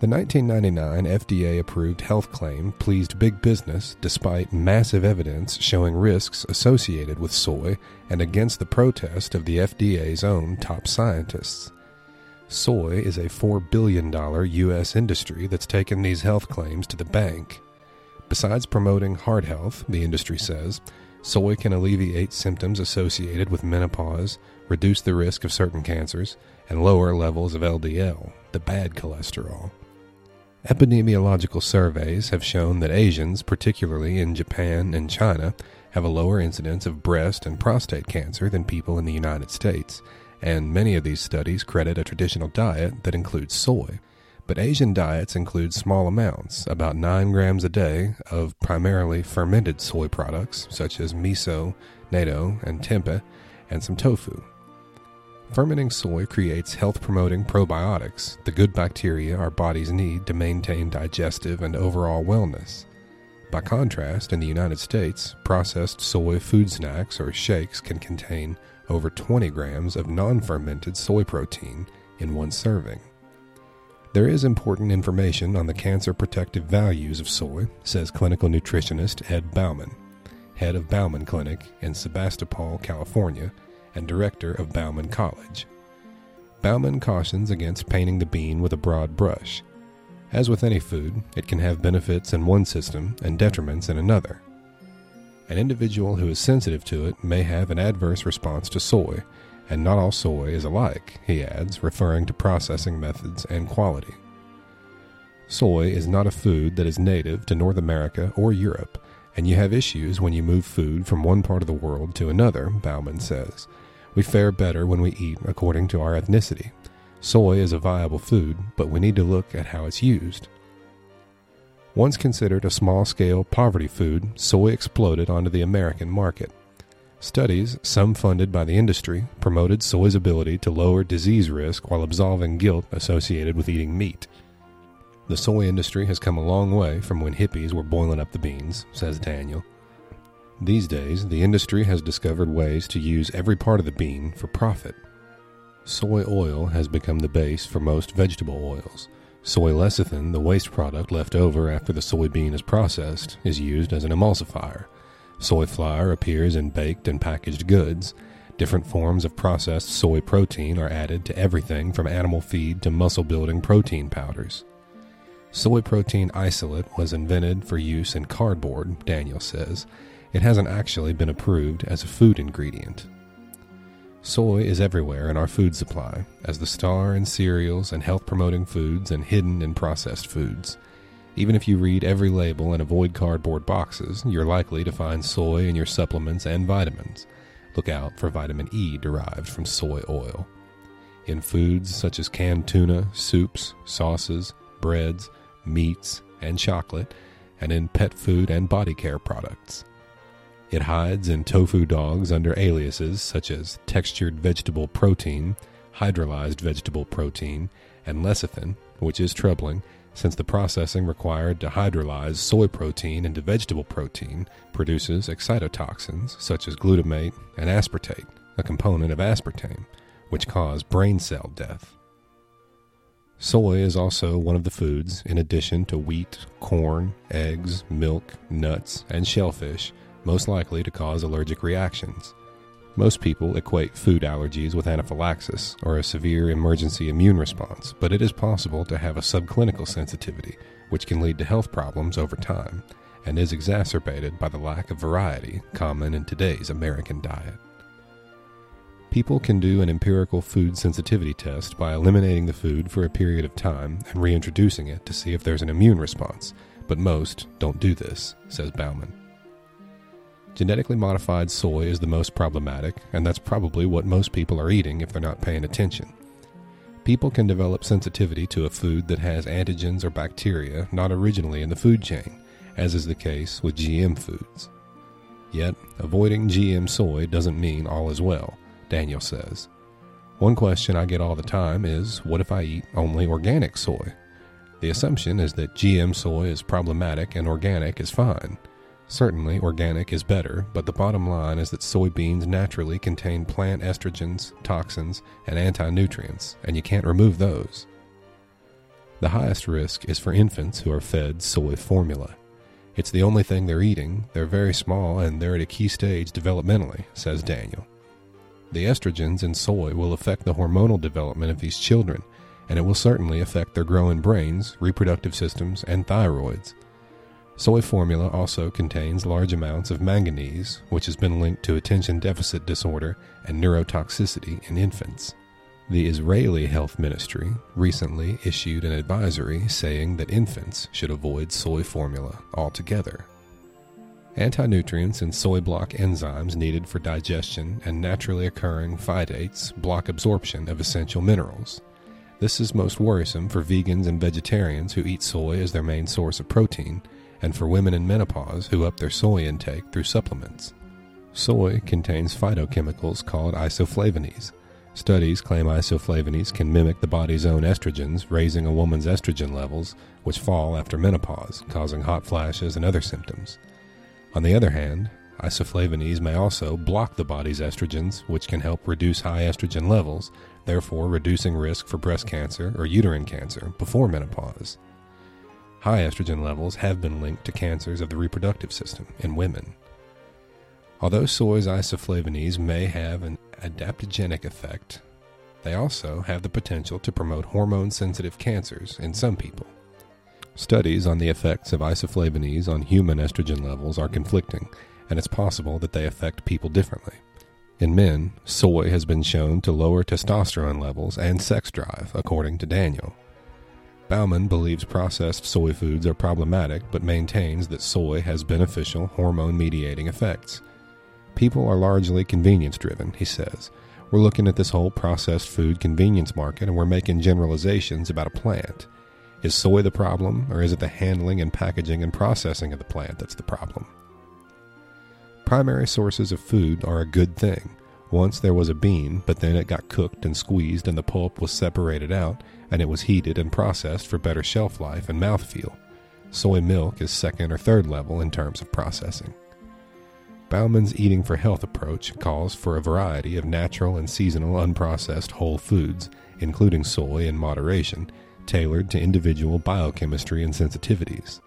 The 1999 FDA approved health claim pleased big business despite massive evidence showing risks associated with soy and against the protest of the FDA's own top scientists. Soy is a $4 billion U.S. industry that's taken these health claims to the bank. Besides promoting heart health, the industry says, soy can alleviate symptoms associated with menopause, reduce the risk of certain cancers, and lower levels of LDL, the bad cholesterol. Epidemiological surveys have shown that Asians, particularly in Japan and China, have a lower incidence of breast and prostate cancer than people in the United States, and many of these studies credit a traditional diet that includes soy. But Asian diets include small amounts, about 9 grams a day, of primarily fermented soy products such as miso, natto, and tempeh, and some tofu. Fermenting soy creates health promoting probiotics, the good bacteria our bodies need to maintain digestive and overall wellness. By contrast, in the United States, processed soy food snacks or shakes can contain over 20 grams of non fermented soy protein in one serving. There is important information on the cancer protective values of soy, says clinical nutritionist Ed Bauman, head of Bauman Clinic in Sebastopol, California, and director of Bauman College. Bauman cautions against painting the bean with a broad brush. As with any food, it can have benefits in one system and detriments in another. An individual who is sensitive to it may have an adverse response to soy, and not all soy is alike, he adds, referring to processing methods and quality. Soy is not a food that is native to North America or Europe, and you have issues when you move food from one part of the world to another, Bauman says. We fare better when we eat according to our ethnicity. Soy is a viable food, but we need to look at how it's used. Once considered a small scale poverty food, soy exploded onto the American market. Studies, some funded by the industry, promoted soy's ability to lower disease risk while absolving guilt associated with eating meat. The soy industry has come a long way from when hippies were boiling up the beans, says Daniel. These days, the industry has discovered ways to use every part of the bean for profit. Soy oil has become the base for most vegetable oils. Soy lecithin, the waste product left over after the soybean is processed, is used as an emulsifier. Soy flour appears in baked and packaged goods. Different forms of processed soy protein are added to everything from animal feed to muscle building protein powders. Soy protein isolate was invented for use in cardboard, Daniel says. It hasn't actually been approved as a food ingredient. Soy is everywhere in our food supply, as the star in cereals and health promoting foods and hidden in processed foods. Even if you read every label and avoid cardboard boxes, you're likely to find soy in your supplements and vitamins. Look out for vitamin E derived from soy oil. In foods such as canned tuna, soups, sauces, breads, meats, and chocolate, and in pet food and body care products. It hides in tofu dogs under aliases such as textured vegetable protein, hydrolyzed vegetable protein, and lecithin, which is troubling since the processing required to hydrolyze soy protein into vegetable protein produces excitotoxins such as glutamate and aspartate, a component of aspartame, which cause brain cell death. Soy is also one of the foods, in addition to wheat, corn, eggs, milk, nuts, and shellfish, most likely to cause allergic reactions. Most people equate food allergies with anaphylaxis or a severe emergency immune response, but it is possible to have a subclinical sensitivity, which can lead to health problems over time, and is exacerbated by the lack of variety common in today's American diet. People can do an empirical food sensitivity test by eliminating the food for a period of time and reintroducing it to see if there's an immune response, but most don't do this, says Bauman. Genetically modified soy is the most problematic, and that's probably what most people are eating if they're not paying attention. People can develop sensitivity to a food that has antigens or bacteria not originally in the food chain, as is the case with GM foods. Yet, avoiding GM soy doesn't mean all is well, Daniel says. One question I get all the time is what if I eat only organic soy? The assumption is that GM soy is problematic and organic is fine. Certainly, organic is better, but the bottom line is that soybeans naturally contain plant estrogens, toxins, and anti nutrients, and you can't remove those. The highest risk is for infants who are fed soy formula. It's the only thing they're eating, they're very small, and they're at a key stage developmentally, says Daniel. The estrogens in soy will affect the hormonal development of these children, and it will certainly affect their growing brains, reproductive systems, and thyroids. Soy formula also contains large amounts of manganese, which has been linked to attention deficit disorder and neurotoxicity in infants. The Israeli Health Ministry recently issued an advisory saying that infants should avoid soy formula altogether. Anti-nutrients and soy block enzymes needed for digestion and naturally occurring phytates block absorption of essential minerals. This is most worrisome for vegans and vegetarians who eat soy as their main source of protein, and for women in menopause who up their soy intake through supplements. Soy contains phytochemicals called isoflavones. Studies claim isoflavones can mimic the body's own estrogens, raising a woman's estrogen levels, which fall after menopause, causing hot flashes and other symptoms. On the other hand, isoflavones may also block the body's estrogens, which can help reduce high estrogen levels, therefore reducing risk for breast cancer or uterine cancer before menopause. High estrogen levels have been linked to cancers of the reproductive system in women. Although soy's isoflavones may have an adaptogenic effect, they also have the potential to promote hormone sensitive cancers in some people. Studies on the effects of isoflavones on human estrogen levels are conflicting, and it's possible that they affect people differently. In men, soy has been shown to lower testosterone levels and sex drive, according to Daniel. Bauman believes processed soy foods are problematic but maintains that soy has beneficial hormone mediating effects. People are largely convenience driven, he says. We're looking at this whole processed food convenience market and we're making generalizations about a plant. Is soy the problem, or is it the handling and packaging and processing of the plant that's the problem? Primary sources of food are a good thing. Once there was a bean, but then it got cooked and squeezed and the pulp was separated out and it was heated and processed for better shelf life and mouthfeel. Soy milk is second or third level in terms of processing. Bauman's eating for health approach calls for a variety of natural and seasonal unprocessed whole foods, including soy in moderation, tailored to individual biochemistry and sensitivities.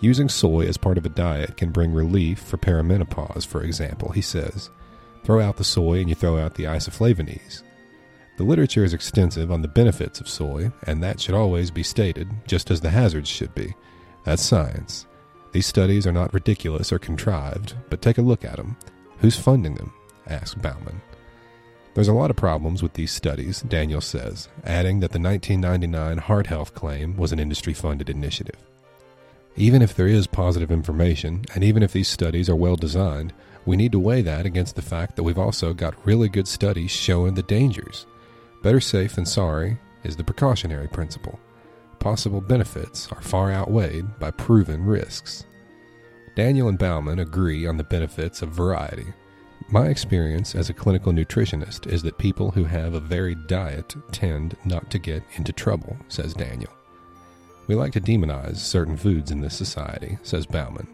Using soy as part of a diet can bring relief for perimenopause, for example, he says. Throw out the soy and you throw out the isoflavones. The literature is extensive on the benefits of soy, and that should always be stated, just as the hazards should be. That's science. These studies are not ridiculous or contrived, but take a look at them. Who's funding them? asked Bauman. There's a lot of problems with these studies, Daniel says, adding that the 1999 heart health claim was an industry funded initiative. Even if there is positive information, and even if these studies are well designed, we need to weigh that against the fact that we've also got really good studies showing the dangers. Better safe than sorry is the precautionary principle. Possible benefits are far outweighed by proven risks. Daniel and Bauman agree on the benefits of variety. My experience as a clinical nutritionist is that people who have a varied diet tend not to get into trouble, says Daniel. We like to demonize certain foods in this society, says Bauman.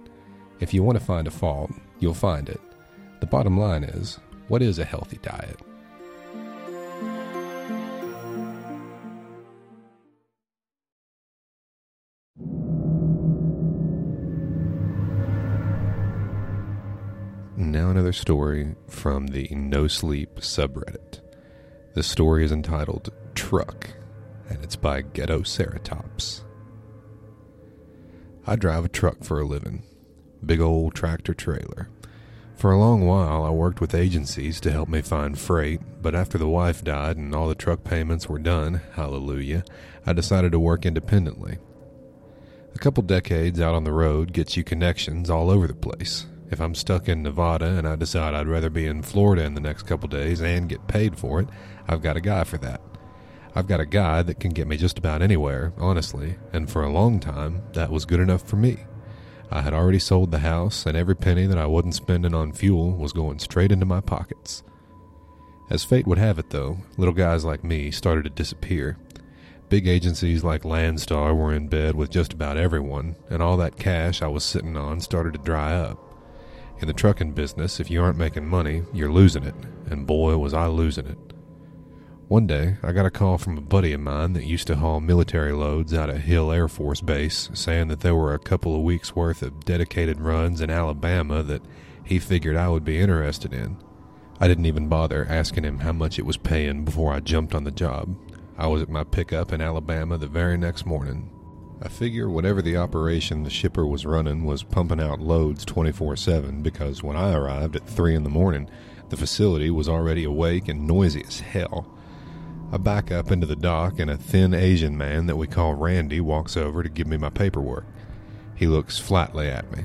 If you want to find a fault, you'll find it. The bottom line is what is a healthy diet? Now, another story from the No Sleep subreddit. The story is entitled Truck, and it's by Ghetto Ceratops. I drive a truck for a living. Big old tractor trailer. For a long while, I worked with agencies to help me find freight, but after the wife died and all the truck payments were done, hallelujah, I decided to work independently. A couple decades out on the road gets you connections all over the place. If I'm stuck in Nevada and I decide I'd rather be in Florida in the next couple days and get paid for it, I've got a guy for that. I've got a guy that can get me just about anywhere, honestly, and for a long time, that was good enough for me. I had already sold the house, and every penny that I wasn't spending on fuel was going straight into my pockets. As fate would have it, though, little guys like me started to disappear. Big agencies like Landstar were in bed with just about everyone, and all that cash I was sitting on started to dry up. In the trucking business, if you aren't making money, you're losing it, and boy, was I losing it. One day, I got a call from a buddy of mine that used to haul military loads out of Hill Air Force Base saying that there were a couple of weeks' worth of dedicated runs in Alabama that he figured I would be interested in. I didn't even bother asking him how much it was paying before I jumped on the job. I was at my pickup in Alabama the very next morning. I figure whatever the operation the shipper was running was pumping out loads 24 7 because when I arrived at 3 in the morning, the facility was already awake and noisy as hell. I back up into the dock, and a thin Asian man that we call Randy walks over to give me my paperwork. He looks flatly at me.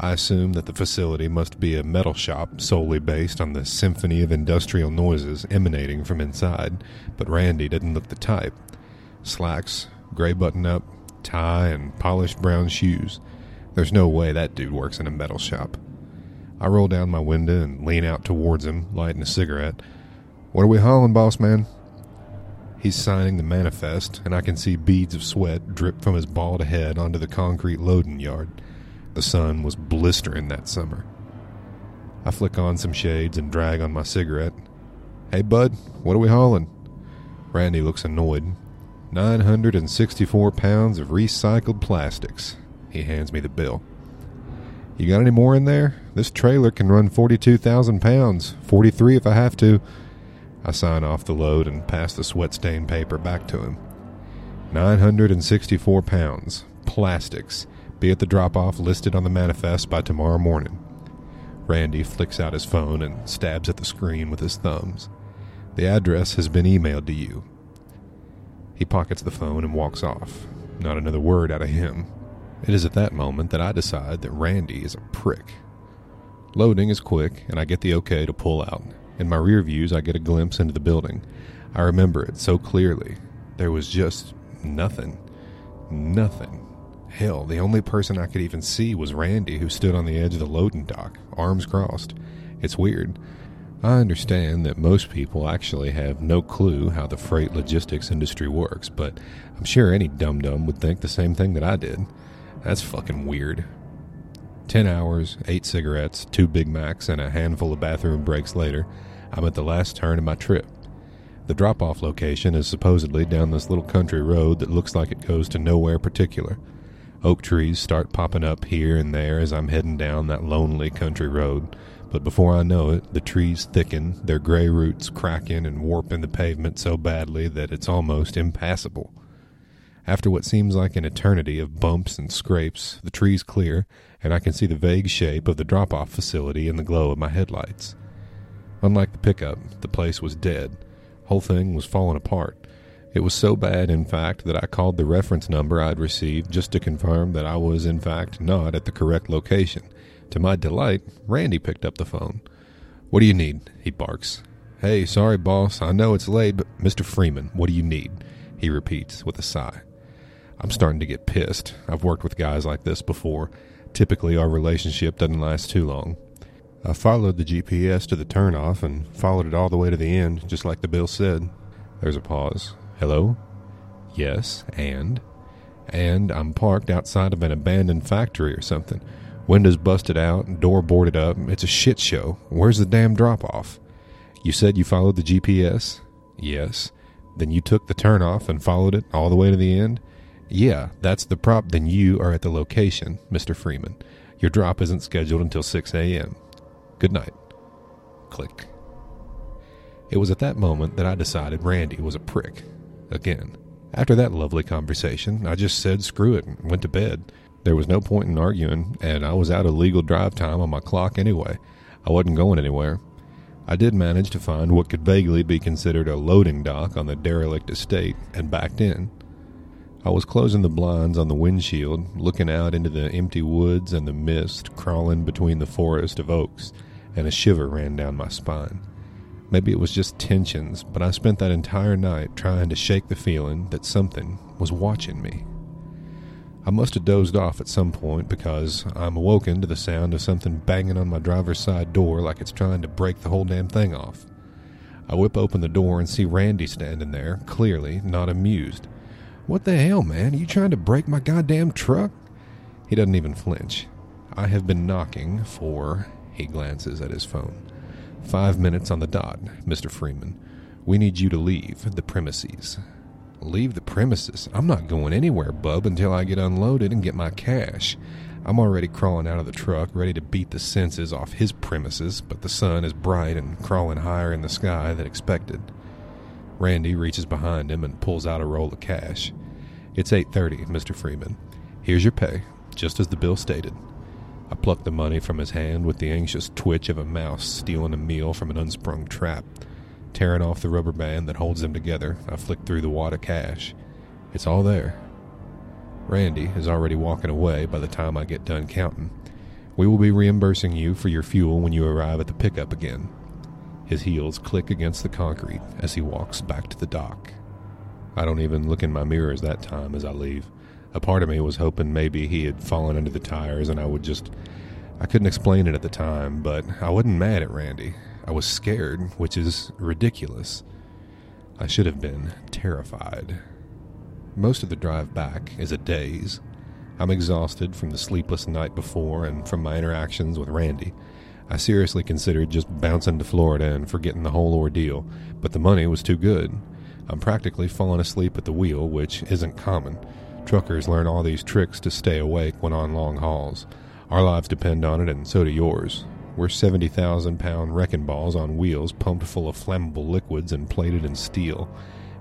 I assume that the facility must be a metal shop solely based on the symphony of industrial noises emanating from inside, but Randy didn't look the type. Slacks, gray button up, tie, and polished brown shoes. There's no way that dude works in a metal shop. I roll down my window and lean out towards him, lighting a cigarette. What are we hauling, boss man? He's signing the manifest, and I can see beads of sweat drip from his bald head onto the concrete loading yard. The sun was blistering that summer. I flick on some shades and drag on my cigarette. Hey, bud, what are we hauling? Randy looks annoyed. 964 pounds of recycled plastics. He hands me the bill. You got any more in there? This trailer can run 42,000 pounds, 43 if I have to. I sign off the load and pass the sweat stained paper back to him. 964 pounds. Plastics. Be at the drop off listed on the manifest by tomorrow morning. Randy flicks out his phone and stabs at the screen with his thumbs. The address has been emailed to you. He pockets the phone and walks off. Not another word out of him. It is at that moment that I decide that Randy is a prick. Loading is quick, and I get the okay to pull out. In my rear views, I get a glimpse into the building. I remember it so clearly. There was just nothing. Nothing. Hell, the only person I could even see was Randy, who stood on the edge of the loading dock, arms crossed. It's weird. I understand that most people actually have no clue how the freight logistics industry works, but I'm sure any dum dum would think the same thing that I did. That's fucking weird. Ten hours, eight cigarettes, two Big Macs, and a handful of bathroom breaks later, I'm at the last turn of my trip. The drop off location is supposedly down this little country road that looks like it goes to nowhere particular. Oak trees start popping up here and there as I'm heading down that lonely country road, but before I know it, the trees thicken, their gray roots cracking and warping the pavement so badly that it's almost impassable. After what seems like an eternity of bumps and scrapes, the trees clear, and I can see the vague shape of the drop off facility in the glow of my headlights. Unlike the pickup, the place was dead. Whole thing was falling apart. It was so bad, in fact, that I called the reference number I'd received just to confirm that I was, in fact, not at the correct location. To my delight, Randy picked up the phone. What do you need? he barks. Hey, sorry, boss. I know it's late, but Mr. Freeman, what do you need? He repeats with a sigh. I'm starting to get pissed. I've worked with guys like this before. Typically, our relationship doesn't last too long. I followed the GPS to the turnoff and followed it all the way to the end, just like the bill said. There's a pause. Hello? Yes, and? And I'm parked outside of an abandoned factory or something. Windows busted out, door boarded up. It's a shit show. Where's the damn drop off? You said you followed the GPS? Yes. Then you took the turnoff and followed it all the way to the end? Yeah, that's the prop. Then you are at the location, Mr. Freeman. Your drop isn't scheduled until 6 a.m. Good night. Click. It was at that moment that I decided Randy was a prick. Again. After that lovely conversation, I just said screw it and went to bed. There was no point in arguing, and I was out of legal drive time on my clock anyway. I wasn't going anywhere. I did manage to find what could vaguely be considered a loading dock on the derelict estate and backed in. I was closing the blinds on the windshield, looking out into the empty woods and the mist crawling between the forest of oaks and a shiver ran down my spine. Maybe it was just tensions, but I spent that entire night trying to shake the feeling that something was watching me. I must have dozed off at some point because I'm awoken to the sound of something banging on my driver's side door like it's trying to break the whole damn thing off. I whip open the door and see Randy standing there, clearly not amused. What the hell, man? Are you trying to break my goddamn truck? He doesn't even flinch. I have been knocking for he glances at his phone. Five minutes on the dot, Mr. Freeman. We need you to leave the premises. Leave the premises? I'm not going anywhere, bub, until I get unloaded and get my cash. I'm already crawling out of the truck, ready to beat the senses off his premises, but the sun is bright and crawling higher in the sky than expected. Randy reaches behind him and pulls out a roll of cash. It's 8:30, Mr. Freeman. Here's your pay, just as the bill stated. I pluck the money from his hand with the anxious twitch of a mouse stealing a meal from an unsprung trap. Tearing off the rubber band that holds them together, I flick through the wad of cash. It's all there. Randy is already walking away by the time I get done counting. We will be reimbursing you for your fuel when you arrive at the pickup again. His heels click against the concrete as he walks back to the dock. I don't even look in my mirrors that time as I leave. A part of me was hoping maybe he had fallen under the tires and I would just. I couldn't explain it at the time, but I wasn't mad at Randy. I was scared, which is ridiculous. I should have been terrified. Most of the drive back is a daze. I'm exhausted from the sleepless night before and from my interactions with Randy. I seriously considered just bouncing to Florida and forgetting the whole ordeal, but the money was too good. I'm practically falling asleep at the wheel, which isn't common. Truckers learn all these tricks to stay awake when on long hauls. Our lives depend on it, and so do yours. We're 70,000 pound wrecking balls on wheels pumped full of flammable liquids and plated in steel.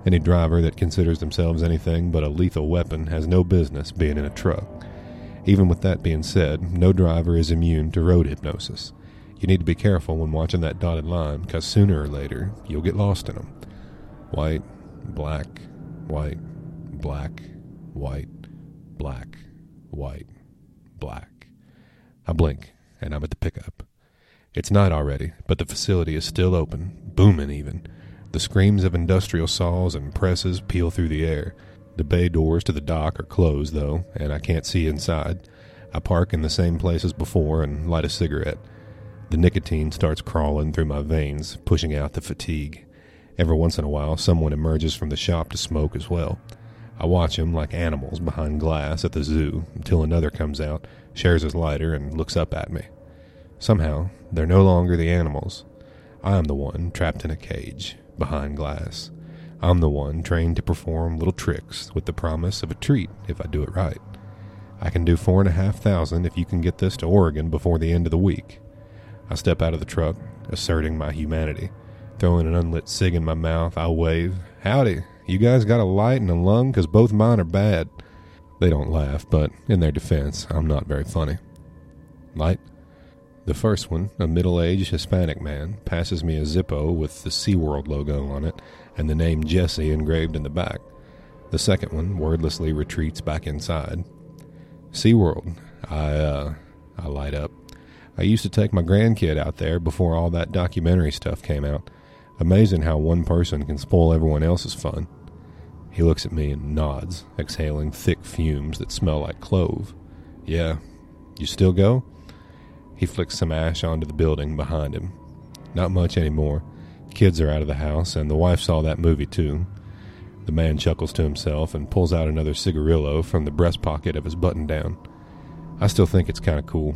Any driver that considers themselves anything but a lethal weapon has no business being in a truck. Even with that being said, no driver is immune to road hypnosis. You need to be careful when watching that dotted line, because sooner or later you'll get lost in them. White, black, white, black, white, black, white, black. I blink, and I'm at the pickup. It's night already, but the facility is still open, booming even. The screams of industrial saws and presses peal through the air. The bay doors to the dock are closed, though, and I can't see inside. I park in the same place as before and light a cigarette. The nicotine starts crawling through my veins, pushing out the fatigue. Every once in a while, someone emerges from the shop to smoke as well. I watch them like animals behind glass at the zoo until another comes out, shares his lighter, and looks up at me. Somehow, they're no longer the animals. I am the one trapped in a cage, behind glass. I'm the one trained to perform little tricks with the promise of a treat if I do it right. I can do four and a half thousand if you can get this to Oregon before the end of the week. I step out of the truck, asserting my humanity. Throwing an unlit cig in my mouth, I wave. Howdy, you guys got a light and a lung? Because both mine are bad. They don't laugh, but in their defense, I'm not very funny. Light? The first one, a middle aged Hispanic man, passes me a Zippo with the SeaWorld logo on it and the name Jesse engraved in the back. The second one wordlessly retreats back inside. SeaWorld. I, uh, I light up. I used to take my grandkid out there before all that documentary stuff came out. Amazing how one person can spoil everyone else's fun. He looks at me and nods, exhaling thick fumes that smell like clove. Yeah. You still go? He flicks some ash onto the building behind him. Not much anymore. Kids are out of the house, and the wife saw that movie too. The man chuckles to himself and pulls out another cigarillo from the breast pocket of his button down. I still think it's kind of cool.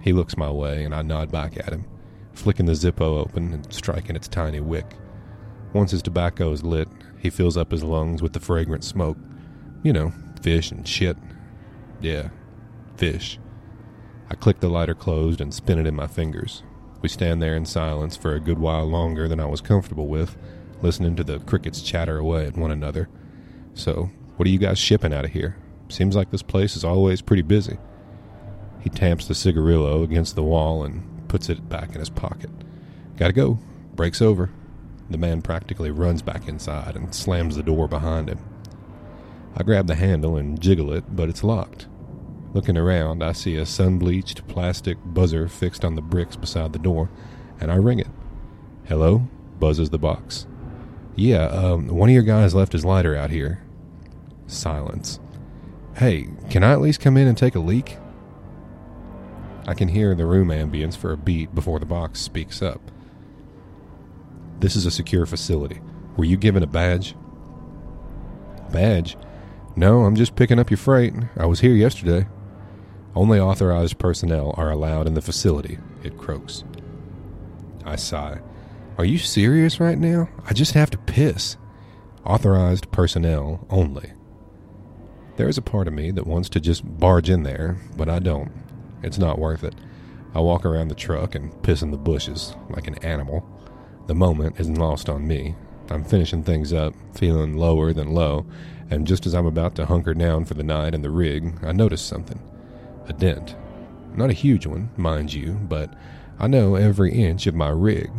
He looks my way, and I nod back at him, flicking the Zippo open and striking its tiny wick. Once his tobacco is lit, he fills up his lungs with the fragrant smoke. You know, fish and shit. Yeah, fish. I click the lighter closed and spin it in my fingers. We stand there in silence for a good while longer than I was comfortable with, listening to the crickets chatter away at one another. So, what are you guys shipping out of here? Seems like this place is always pretty busy. He tamps the cigarillo against the wall and puts it back in his pocket. Gotta go. Break's over. The man practically runs back inside and slams the door behind him. I grab the handle and jiggle it, but it's locked. Looking around, I see a sun bleached plastic buzzer fixed on the bricks beside the door, and I ring it. Hello? buzzes the box. Yeah, um, one of your guys left his lighter out here. Silence. Hey, can I at least come in and take a leak? I can hear the room ambience for a beat before the box speaks up. This is a secure facility. Were you given a badge? Badge? No, I'm just picking up your freight. I was here yesterday. Only authorized personnel are allowed in the facility, it croaks. I sigh. Are you serious right now? I just have to piss. Authorized personnel only. There is a part of me that wants to just barge in there, but I don't. It's not worth it. I walk around the truck and piss in the bushes like an animal. The moment isn't lost on me. I'm finishing things up, feeling lower than low, and just as I'm about to hunker down for the night in the rig, I notice something. A dent. Not a huge one, mind you, but I know every inch of my rig.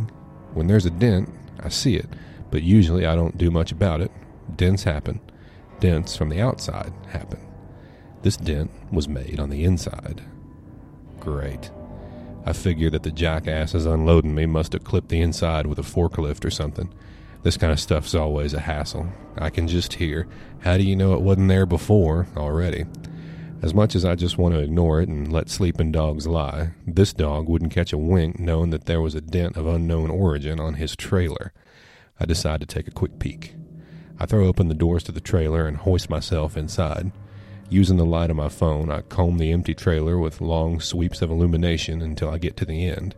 When there's a dent, I see it, but usually I don't do much about it. Dents happen dents from the outside happen. This dent was made on the inside. Great. I figure that the jackasses unloading me must have clipped the inside with a forklift or something. This kind of stuff's always a hassle. I can just hear, how do you know it wasn't there before already? As much as I just want to ignore it and let sleeping dogs lie, this dog wouldn't catch a wink knowing that there was a dent of unknown origin on his trailer. I decide to take a quick peek. I throw open the doors to the trailer and hoist myself inside. Using the light of my phone, I comb the empty trailer with long sweeps of illumination until I get to the end.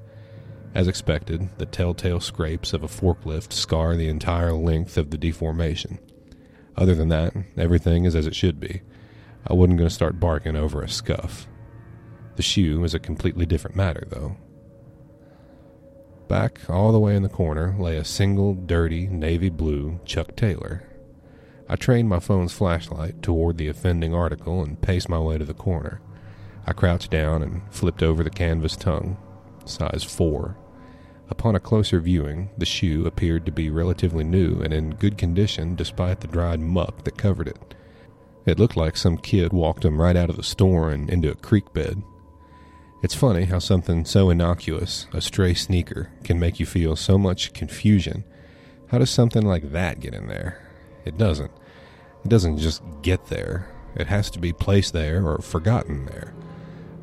As expected, the telltale scrapes of a forklift scar the entire length of the deformation. Other than that, everything is as it should be. I wasn't going to start barking over a scuff. The shoe is a completely different matter, though. Back, all the way in the corner, lay a single, dirty, navy blue Chuck Taylor. I trained my phone's flashlight toward the offending article and paced my way to the corner. I crouched down and flipped over the canvas tongue, size 4. Upon a closer viewing, the shoe appeared to be relatively new and in good condition despite the dried muck that covered it. It looked like some kid walked him right out of the store and into a creek bed. It's funny how something so innocuous, a stray sneaker, can make you feel so much confusion. How does something like that get in there? It doesn't. It doesn't just get there. It has to be placed there or forgotten there.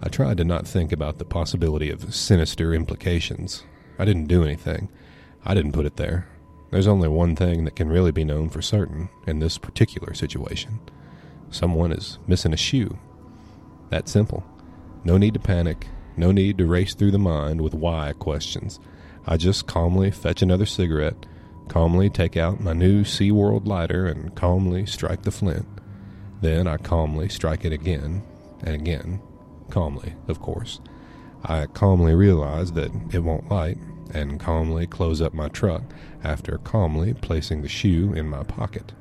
I tried to not think about the possibility of sinister implications. I didn't do anything. I didn't put it there. There's only one thing that can really be known for certain in this particular situation. Someone is missing a shoe. That simple. No need to panic. No need to race through the mind with why questions. I just calmly fetch another cigarette calmly take out my new SeaWorld lighter and calmly strike the flint. Then I calmly strike it again and again, calmly, of course. I calmly realize that it won't light and calmly close up my truck after calmly placing the shoe in my pocket.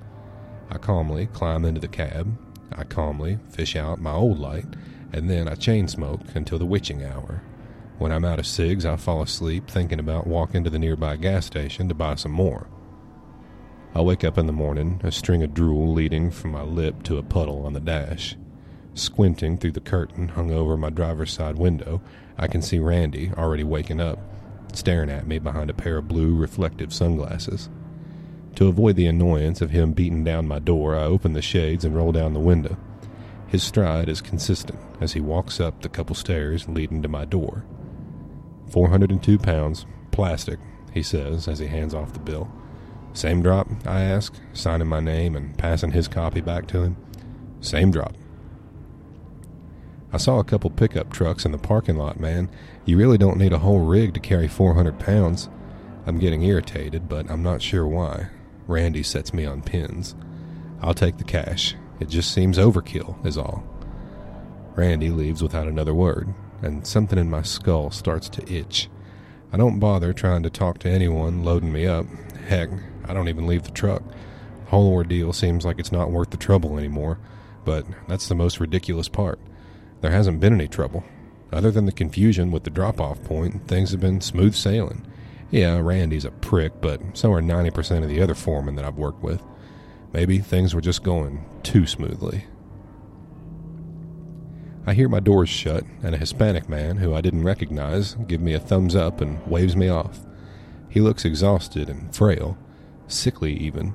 I calmly climb into the cab. I calmly fish out my old light, and then I chain smoke until the witching hour. When I'm out of cigs, I fall asleep thinking about walking to the nearby gas station to buy some more. I wake up in the morning, a string of drool leading from my lip to a puddle on the dash. Squinting through the curtain hung over my driver's side window, I can see Randy, already waking up, staring at me behind a pair of blue reflective sunglasses. To avoid the annoyance of him beating down my door, I open the shades and roll down the window. His stride is consistent as he walks up the couple stairs leading to my door. 402 pounds, plastic, he says as he hands off the bill. Same drop? I ask, signing my name and passing his copy back to him. Same drop. I saw a couple pickup trucks in the parking lot, man. You really don't need a whole rig to carry 400 pounds. I'm getting irritated, but I'm not sure why. Randy sets me on pins. I'll take the cash. It just seems overkill, is all. Randy leaves without another word and something in my skull starts to itch. I don't bother trying to talk to anyone loading me up. Heck, I don't even leave the truck. The whole ordeal seems like it's not worth the trouble anymore, but that's the most ridiculous part. There hasn't been any trouble. Other than the confusion with the drop off point, things have been smooth sailing. Yeah, Randy's a prick, but so are 90% of the other foremen that I've worked with. Maybe things were just going too smoothly. I hear my doors shut, and a Hispanic man who I didn't recognize give me a thumbs up and waves me off. He looks exhausted and frail, sickly even.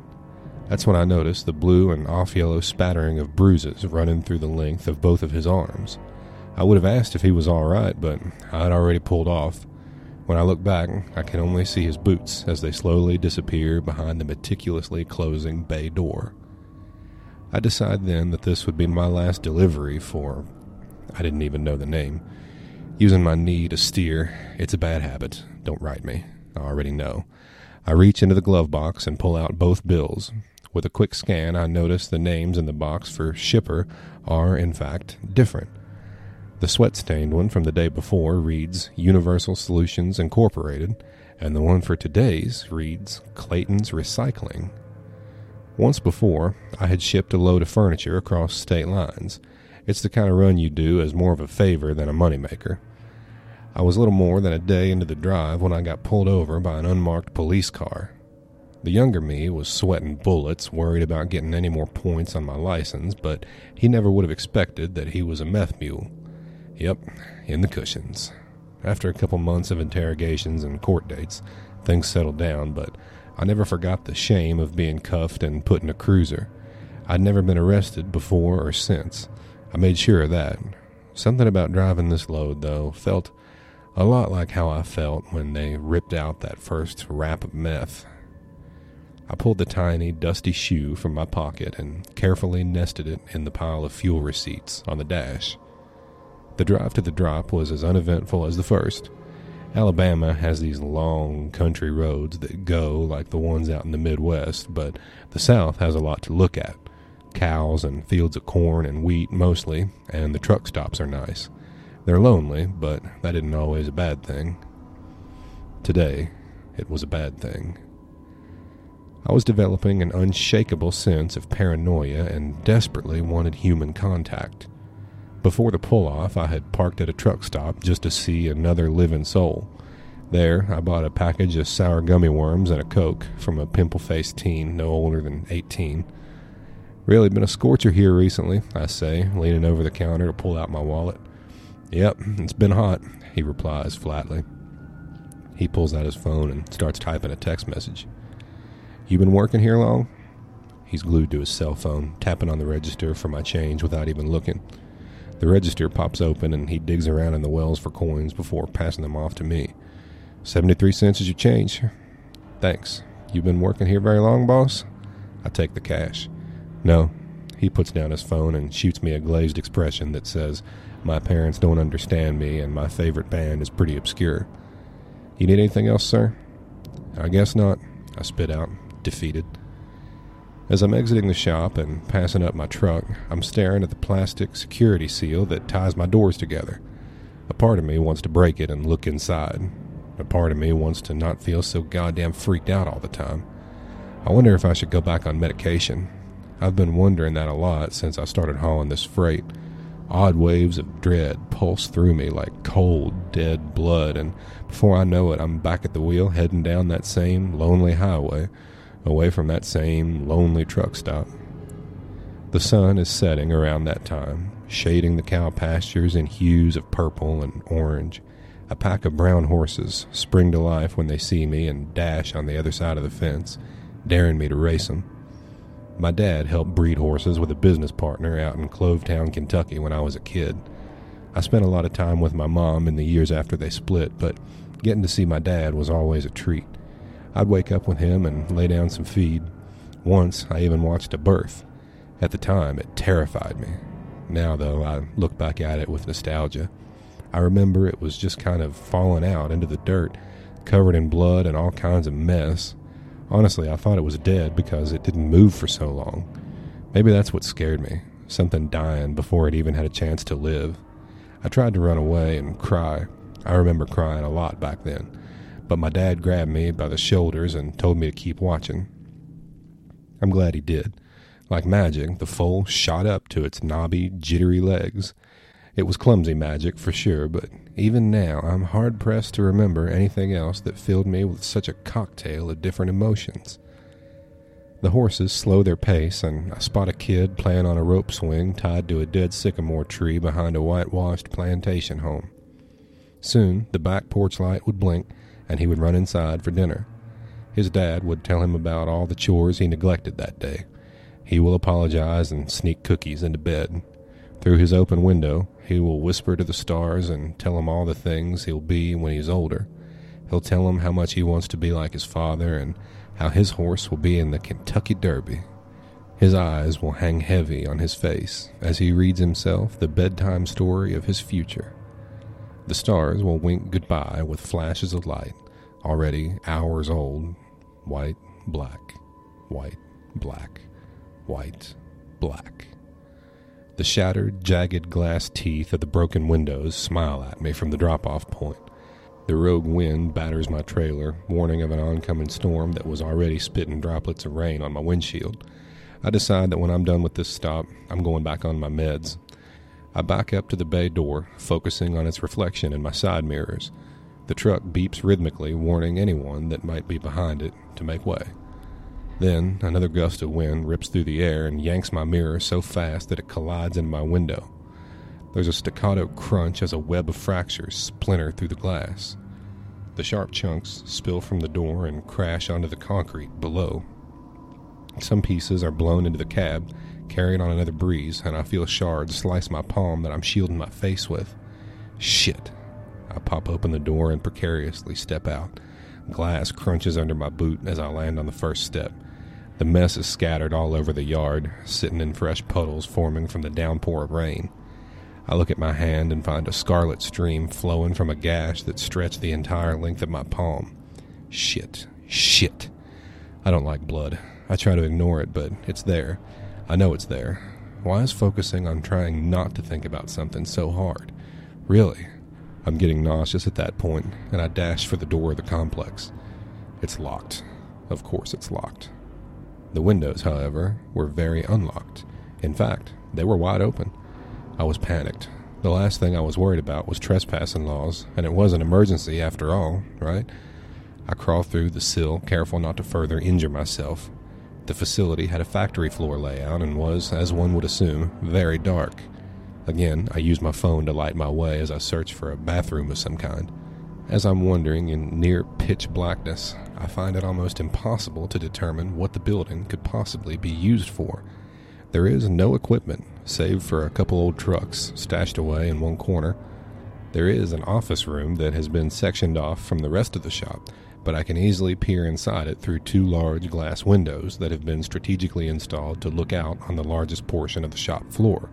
That's when I notice the blue and off yellow spattering of bruises running through the length of both of his arms. I would have asked if he was all right, but I'd already pulled off. When I look back, I can only see his boots as they slowly disappear behind the meticulously closing bay door. I decide then that this would be my last delivery for I didn't even know the name. Using my knee to steer, it's a bad habit. Don't write me. I already know. I reach into the glove box and pull out both bills. With a quick scan, I notice the names in the box for shipper are, in fact, different. The sweat stained one from the day before reads Universal Solutions Incorporated, and the one for today's reads Clayton's Recycling. Once before, I had shipped a load of furniture across state lines. It's the kind of run you do as more of a favor than a moneymaker. I was little more than a day into the drive when I got pulled over by an unmarked police car. The younger me was sweating bullets, worried about getting any more points on my license, but he never would have expected that he was a meth mule. Yep, in the cushions. After a couple months of interrogations and court dates, things settled down, but I never forgot the shame of being cuffed and put in a cruiser. I'd never been arrested before or since. I made sure of that. Something about driving this load, though, felt a lot like how I felt when they ripped out that first wrap of meth. I pulled the tiny, dusty shoe from my pocket and carefully nested it in the pile of fuel receipts on the dash. The drive to the drop was as uneventful as the first. Alabama has these long country roads that go like the ones out in the Midwest, but the South has a lot to look at cows and fields of corn and wheat mostly, and the truck stops are nice. They're lonely, but that isn't always a bad thing. Today, it was a bad thing. I was developing an unshakable sense of paranoia and desperately wanted human contact. Before the pull off, I had parked at a truck stop just to see another living soul. There, I bought a package of sour gummy worms and a Coke from a pimple faced teen no older than 18. Really been a scorcher here recently, I say, leaning over the counter to pull out my wallet. Yep, it's been hot, he replies flatly. He pulls out his phone and starts typing a text message. You been working here long? He's glued to his cell phone, tapping on the register for my change without even looking. The register pops open and he digs around in the wells for coins before passing them off to me. 73 cents is your change. Thanks. You been working here very long, boss? I take the cash. No. He puts down his phone and shoots me a glazed expression that says, my parents don't understand me, and my favorite band is pretty obscure. You need anything else, sir? I guess not, I spit out, defeated. As I'm exiting the shop and passing up my truck, I'm staring at the plastic security seal that ties my doors together. A part of me wants to break it and look inside. A part of me wants to not feel so goddamn freaked out all the time. I wonder if I should go back on medication. I've been wondering that a lot since I started hauling this freight. Odd waves of dread pulse through me like cold, dead blood, and before I know it, I'm back at the wheel heading down that same lonely highway, away from that same lonely truck stop. The sun is setting around that time, shading the cow pastures in hues of purple and orange. A pack of brown horses spring to life when they see me and dash on the other side of the fence, daring me to race them. My dad helped breed horses with a business partner out in Clovetown, Kentucky when I was a kid. I spent a lot of time with my mom in the years after they split, but getting to see my dad was always a treat. I'd wake up with him and lay down some feed. Once, I even watched a birth. At the time, it terrified me. Now, though, I look back at it with nostalgia. I remember it was just kind of falling out into the dirt, covered in blood and all kinds of mess. Honestly, I thought it was dead because it didn't move for so long. Maybe that's what scared me something dying before it even had a chance to live. I tried to run away and cry. I remember crying a lot back then. But my dad grabbed me by the shoulders and told me to keep watching. I'm glad he did. Like magic, the foal shot up to its knobby, jittery legs. It was clumsy magic, for sure, but even now I'm hard pressed to remember anything else that filled me with such a cocktail of different emotions. The horses slow their pace, and I spot a kid playing on a rope swing tied to a dead sycamore tree behind a whitewashed plantation home. Soon the back porch light would blink, and he would run inside for dinner. His dad would tell him about all the chores he neglected that day. He will apologize and sneak cookies into bed. Through his open window, he will whisper to the stars and tell them all the things he'll be when he's older. He'll tell them how much he wants to be like his father and how his horse will be in the Kentucky Derby. His eyes will hang heavy on his face as he reads himself the bedtime story of his future. The stars will wink goodbye with flashes of light, already hours old, white, black, white, black, white, black. The shattered, jagged glass teeth of the broken windows smile at me from the drop off point. The rogue wind batters my trailer, warning of an oncoming storm that was already spitting droplets of rain on my windshield. I decide that when I'm done with this stop, I'm going back on my meds. I back up to the bay door, focusing on its reflection in my side mirrors. The truck beeps rhythmically, warning anyone that might be behind it to make way. Then another gust of wind rips through the air and yanks my mirror so fast that it collides in my window. There's a staccato crunch as a web of fractures splinter through the glass. The sharp chunks spill from the door and crash onto the concrete below. Some pieces are blown into the cab, carried on another breeze, and I feel shards slice my palm that I'm shielding my face with. Shit. I pop open the door and precariously step out. Glass crunches under my boot as I land on the first step. The mess is scattered all over the yard, sitting in fresh puddles forming from the downpour of rain. I look at my hand and find a scarlet stream flowing from a gash that stretched the entire length of my palm. Shit. Shit. I don't like blood. I try to ignore it, but it's there. I know it's there. Why is focusing on trying not to think about something so hard? Really? I'm getting nauseous at that point, and I dash for the door of the complex. It's locked. Of course, it's locked. The windows, however, were very unlocked. In fact, they were wide open. I was panicked. The last thing I was worried about was trespassing laws, and it was an emergency after all, right? I crawled through the sill, careful not to further injure myself. The facility had a factory floor layout and was, as one would assume, very dark. Again, I use my phone to light my way as I search for a bathroom of some kind. As I'm wandering in near pitch blackness, I find it almost impossible to determine what the building could possibly be used for. There is no equipment, save for a couple old trucks stashed away in one corner. There is an office room that has been sectioned off from the rest of the shop, but I can easily peer inside it through two large glass windows that have been strategically installed to look out on the largest portion of the shop floor.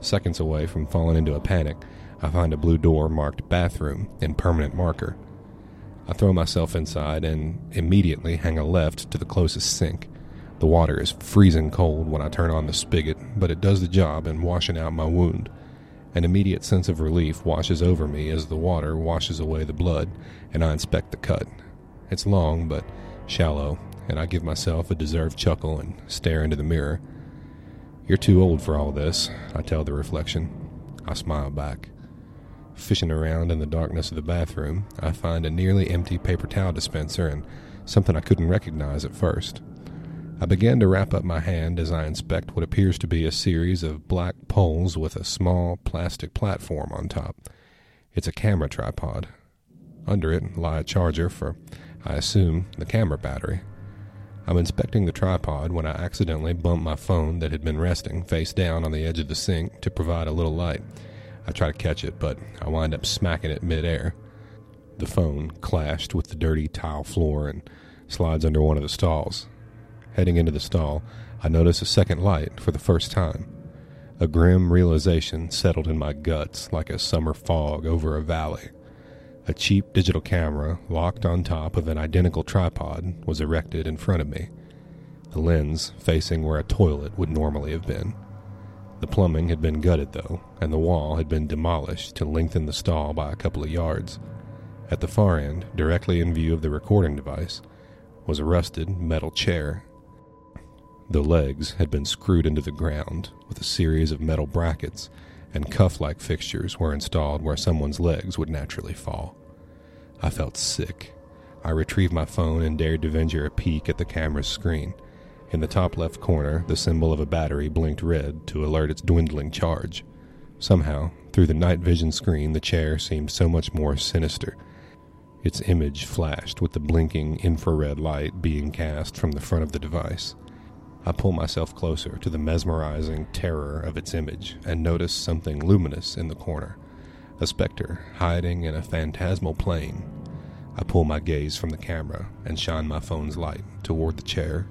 Seconds away from falling into a panic, I find a blue door marked bathroom in permanent marker. I throw myself inside and immediately hang a left to the closest sink. The water is freezing cold when I turn on the spigot, but it does the job in washing out my wound. An immediate sense of relief washes over me as the water washes away the blood, and I inspect the cut. It's long, but shallow, and I give myself a deserved chuckle and stare into the mirror. You're too old for all this, I tell the reflection. I smile back. Fishing around in the darkness of the bathroom, I find a nearly empty paper towel dispenser and something I couldn't recognize at first. I begin to wrap up my hand as I inspect what appears to be a series of black poles with a small plastic platform on top. It's a camera tripod. Under it lie a charger for, I assume, the camera battery. I'm inspecting the tripod when I accidentally bump my phone that had been resting face down on the edge of the sink to provide a little light. I try to catch it, but I wind up smacking it midair. The phone clashed with the dirty tile floor and slides under one of the stalls. Heading into the stall, I notice a second light for the first time. A grim realization settled in my guts like a summer fog over a valley. A cheap digital camera, locked on top of an identical tripod, was erected in front of me, the lens facing where a toilet would normally have been. The plumbing had been gutted, though, and the wall had been demolished to lengthen the stall by a couple of yards. At the far end, directly in view of the recording device, was a rusted metal chair. The legs had been screwed into the ground with a series of metal brackets, and cuff like fixtures were installed where someone's legs would naturally fall. I felt sick. I retrieved my phone and dared to venture a peek at the camera's screen. In the top left corner, the symbol of a battery blinked red to alert its dwindling charge. Somehow, through the night vision screen, the chair seemed so much more sinister. Its image flashed with the blinking infrared light being cast from the front of the device. I pull myself closer to the mesmerizing terror of its image and notice something luminous in the corner a specter hiding in a phantasmal plane. I pull my gaze from the camera and shine my phone's light toward the chair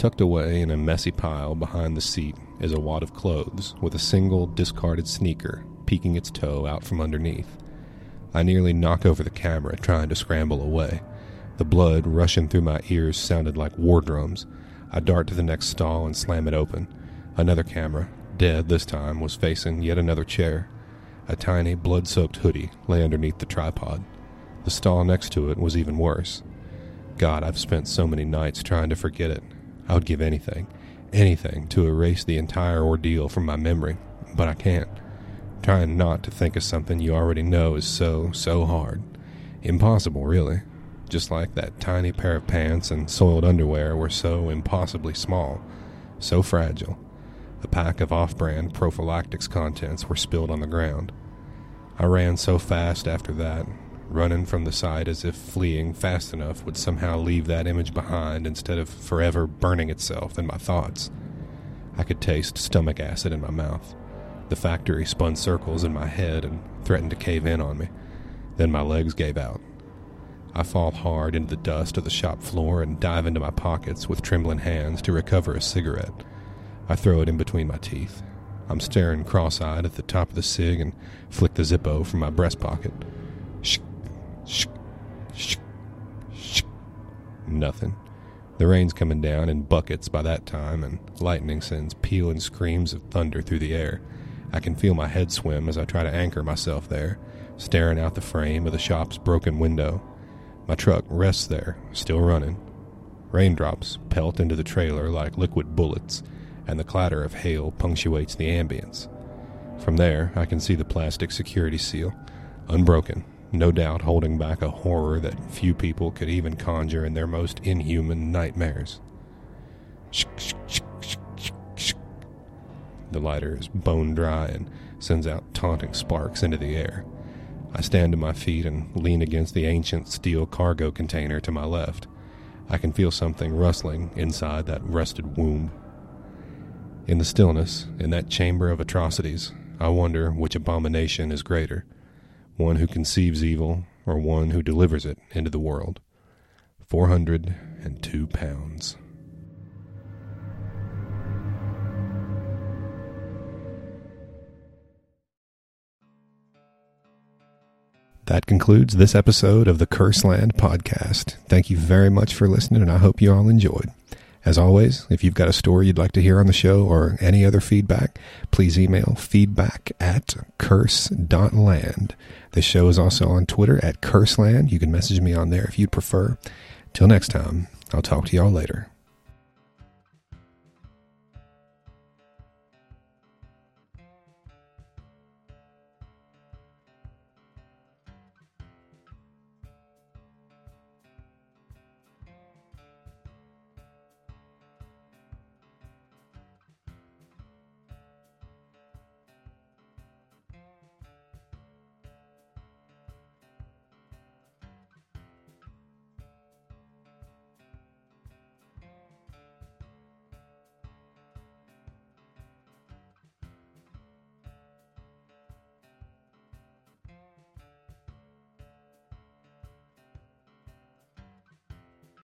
Tucked away in a messy pile behind the seat is a wad of clothes with a single discarded sneaker peeking its toe out from underneath. I nearly knock over the camera trying to scramble away. The blood rushing through my ears sounded like war drums. I dart to the next stall and slam it open. Another camera, dead this time, was facing yet another chair. A tiny, blood soaked hoodie lay underneath the tripod. The stall next to it was even worse. God, I've spent so many nights trying to forget it. I would give anything, anything to erase the entire ordeal from my memory, but I can't. Trying not to think of something you already know is so, so hard. Impossible, really. Just like that tiny pair of pants and soiled underwear were so impossibly small, so fragile. A pack of off brand prophylactics contents were spilled on the ground. I ran so fast after that, running from the side as if fleeing fast enough would somehow leave that image behind instead of forever burning itself in my thoughts. I could taste stomach acid in my mouth. The factory spun circles in my head and threatened to cave in on me. Then my legs gave out. I fall hard into the dust of the shop floor and dive into my pockets with trembling hands to recover a cigarette. I throw it in between my teeth. I'm staring cross eyed at the top of the cig and flick the Zippo from my breast pocket. Shh, shh, shh, shh. Nothing. The rain's coming down in buckets by that time, and lightning sends pealing screams of thunder through the air. I can feel my head swim as I try to anchor myself there, staring out the frame of the shop's broken window. My truck rests there, still running. Raindrops pelt into the trailer like liquid bullets, and the clatter of hail punctuates the ambience. From there, I can see the plastic security seal, unbroken, no doubt holding back a horror that few people could even conjure in their most inhuman nightmares. The lighter is bone dry and sends out taunting sparks into the air. I stand to my feet and lean against the ancient steel cargo container to my left. I can feel something rustling inside that rusted womb. In the stillness, in that chamber of atrocities, I wonder which abomination is greater one who conceives evil or one who delivers it into the world. 402 pounds. That concludes this episode of the Curseland podcast. Thank you very much for listening, and I hope you all enjoyed. As always, if you've got a story you'd like to hear on the show or any other feedback, please email feedback at curse.land. The show is also on Twitter at curseland. You can message me on there if you'd prefer. Till next time, I'll talk to y'all later.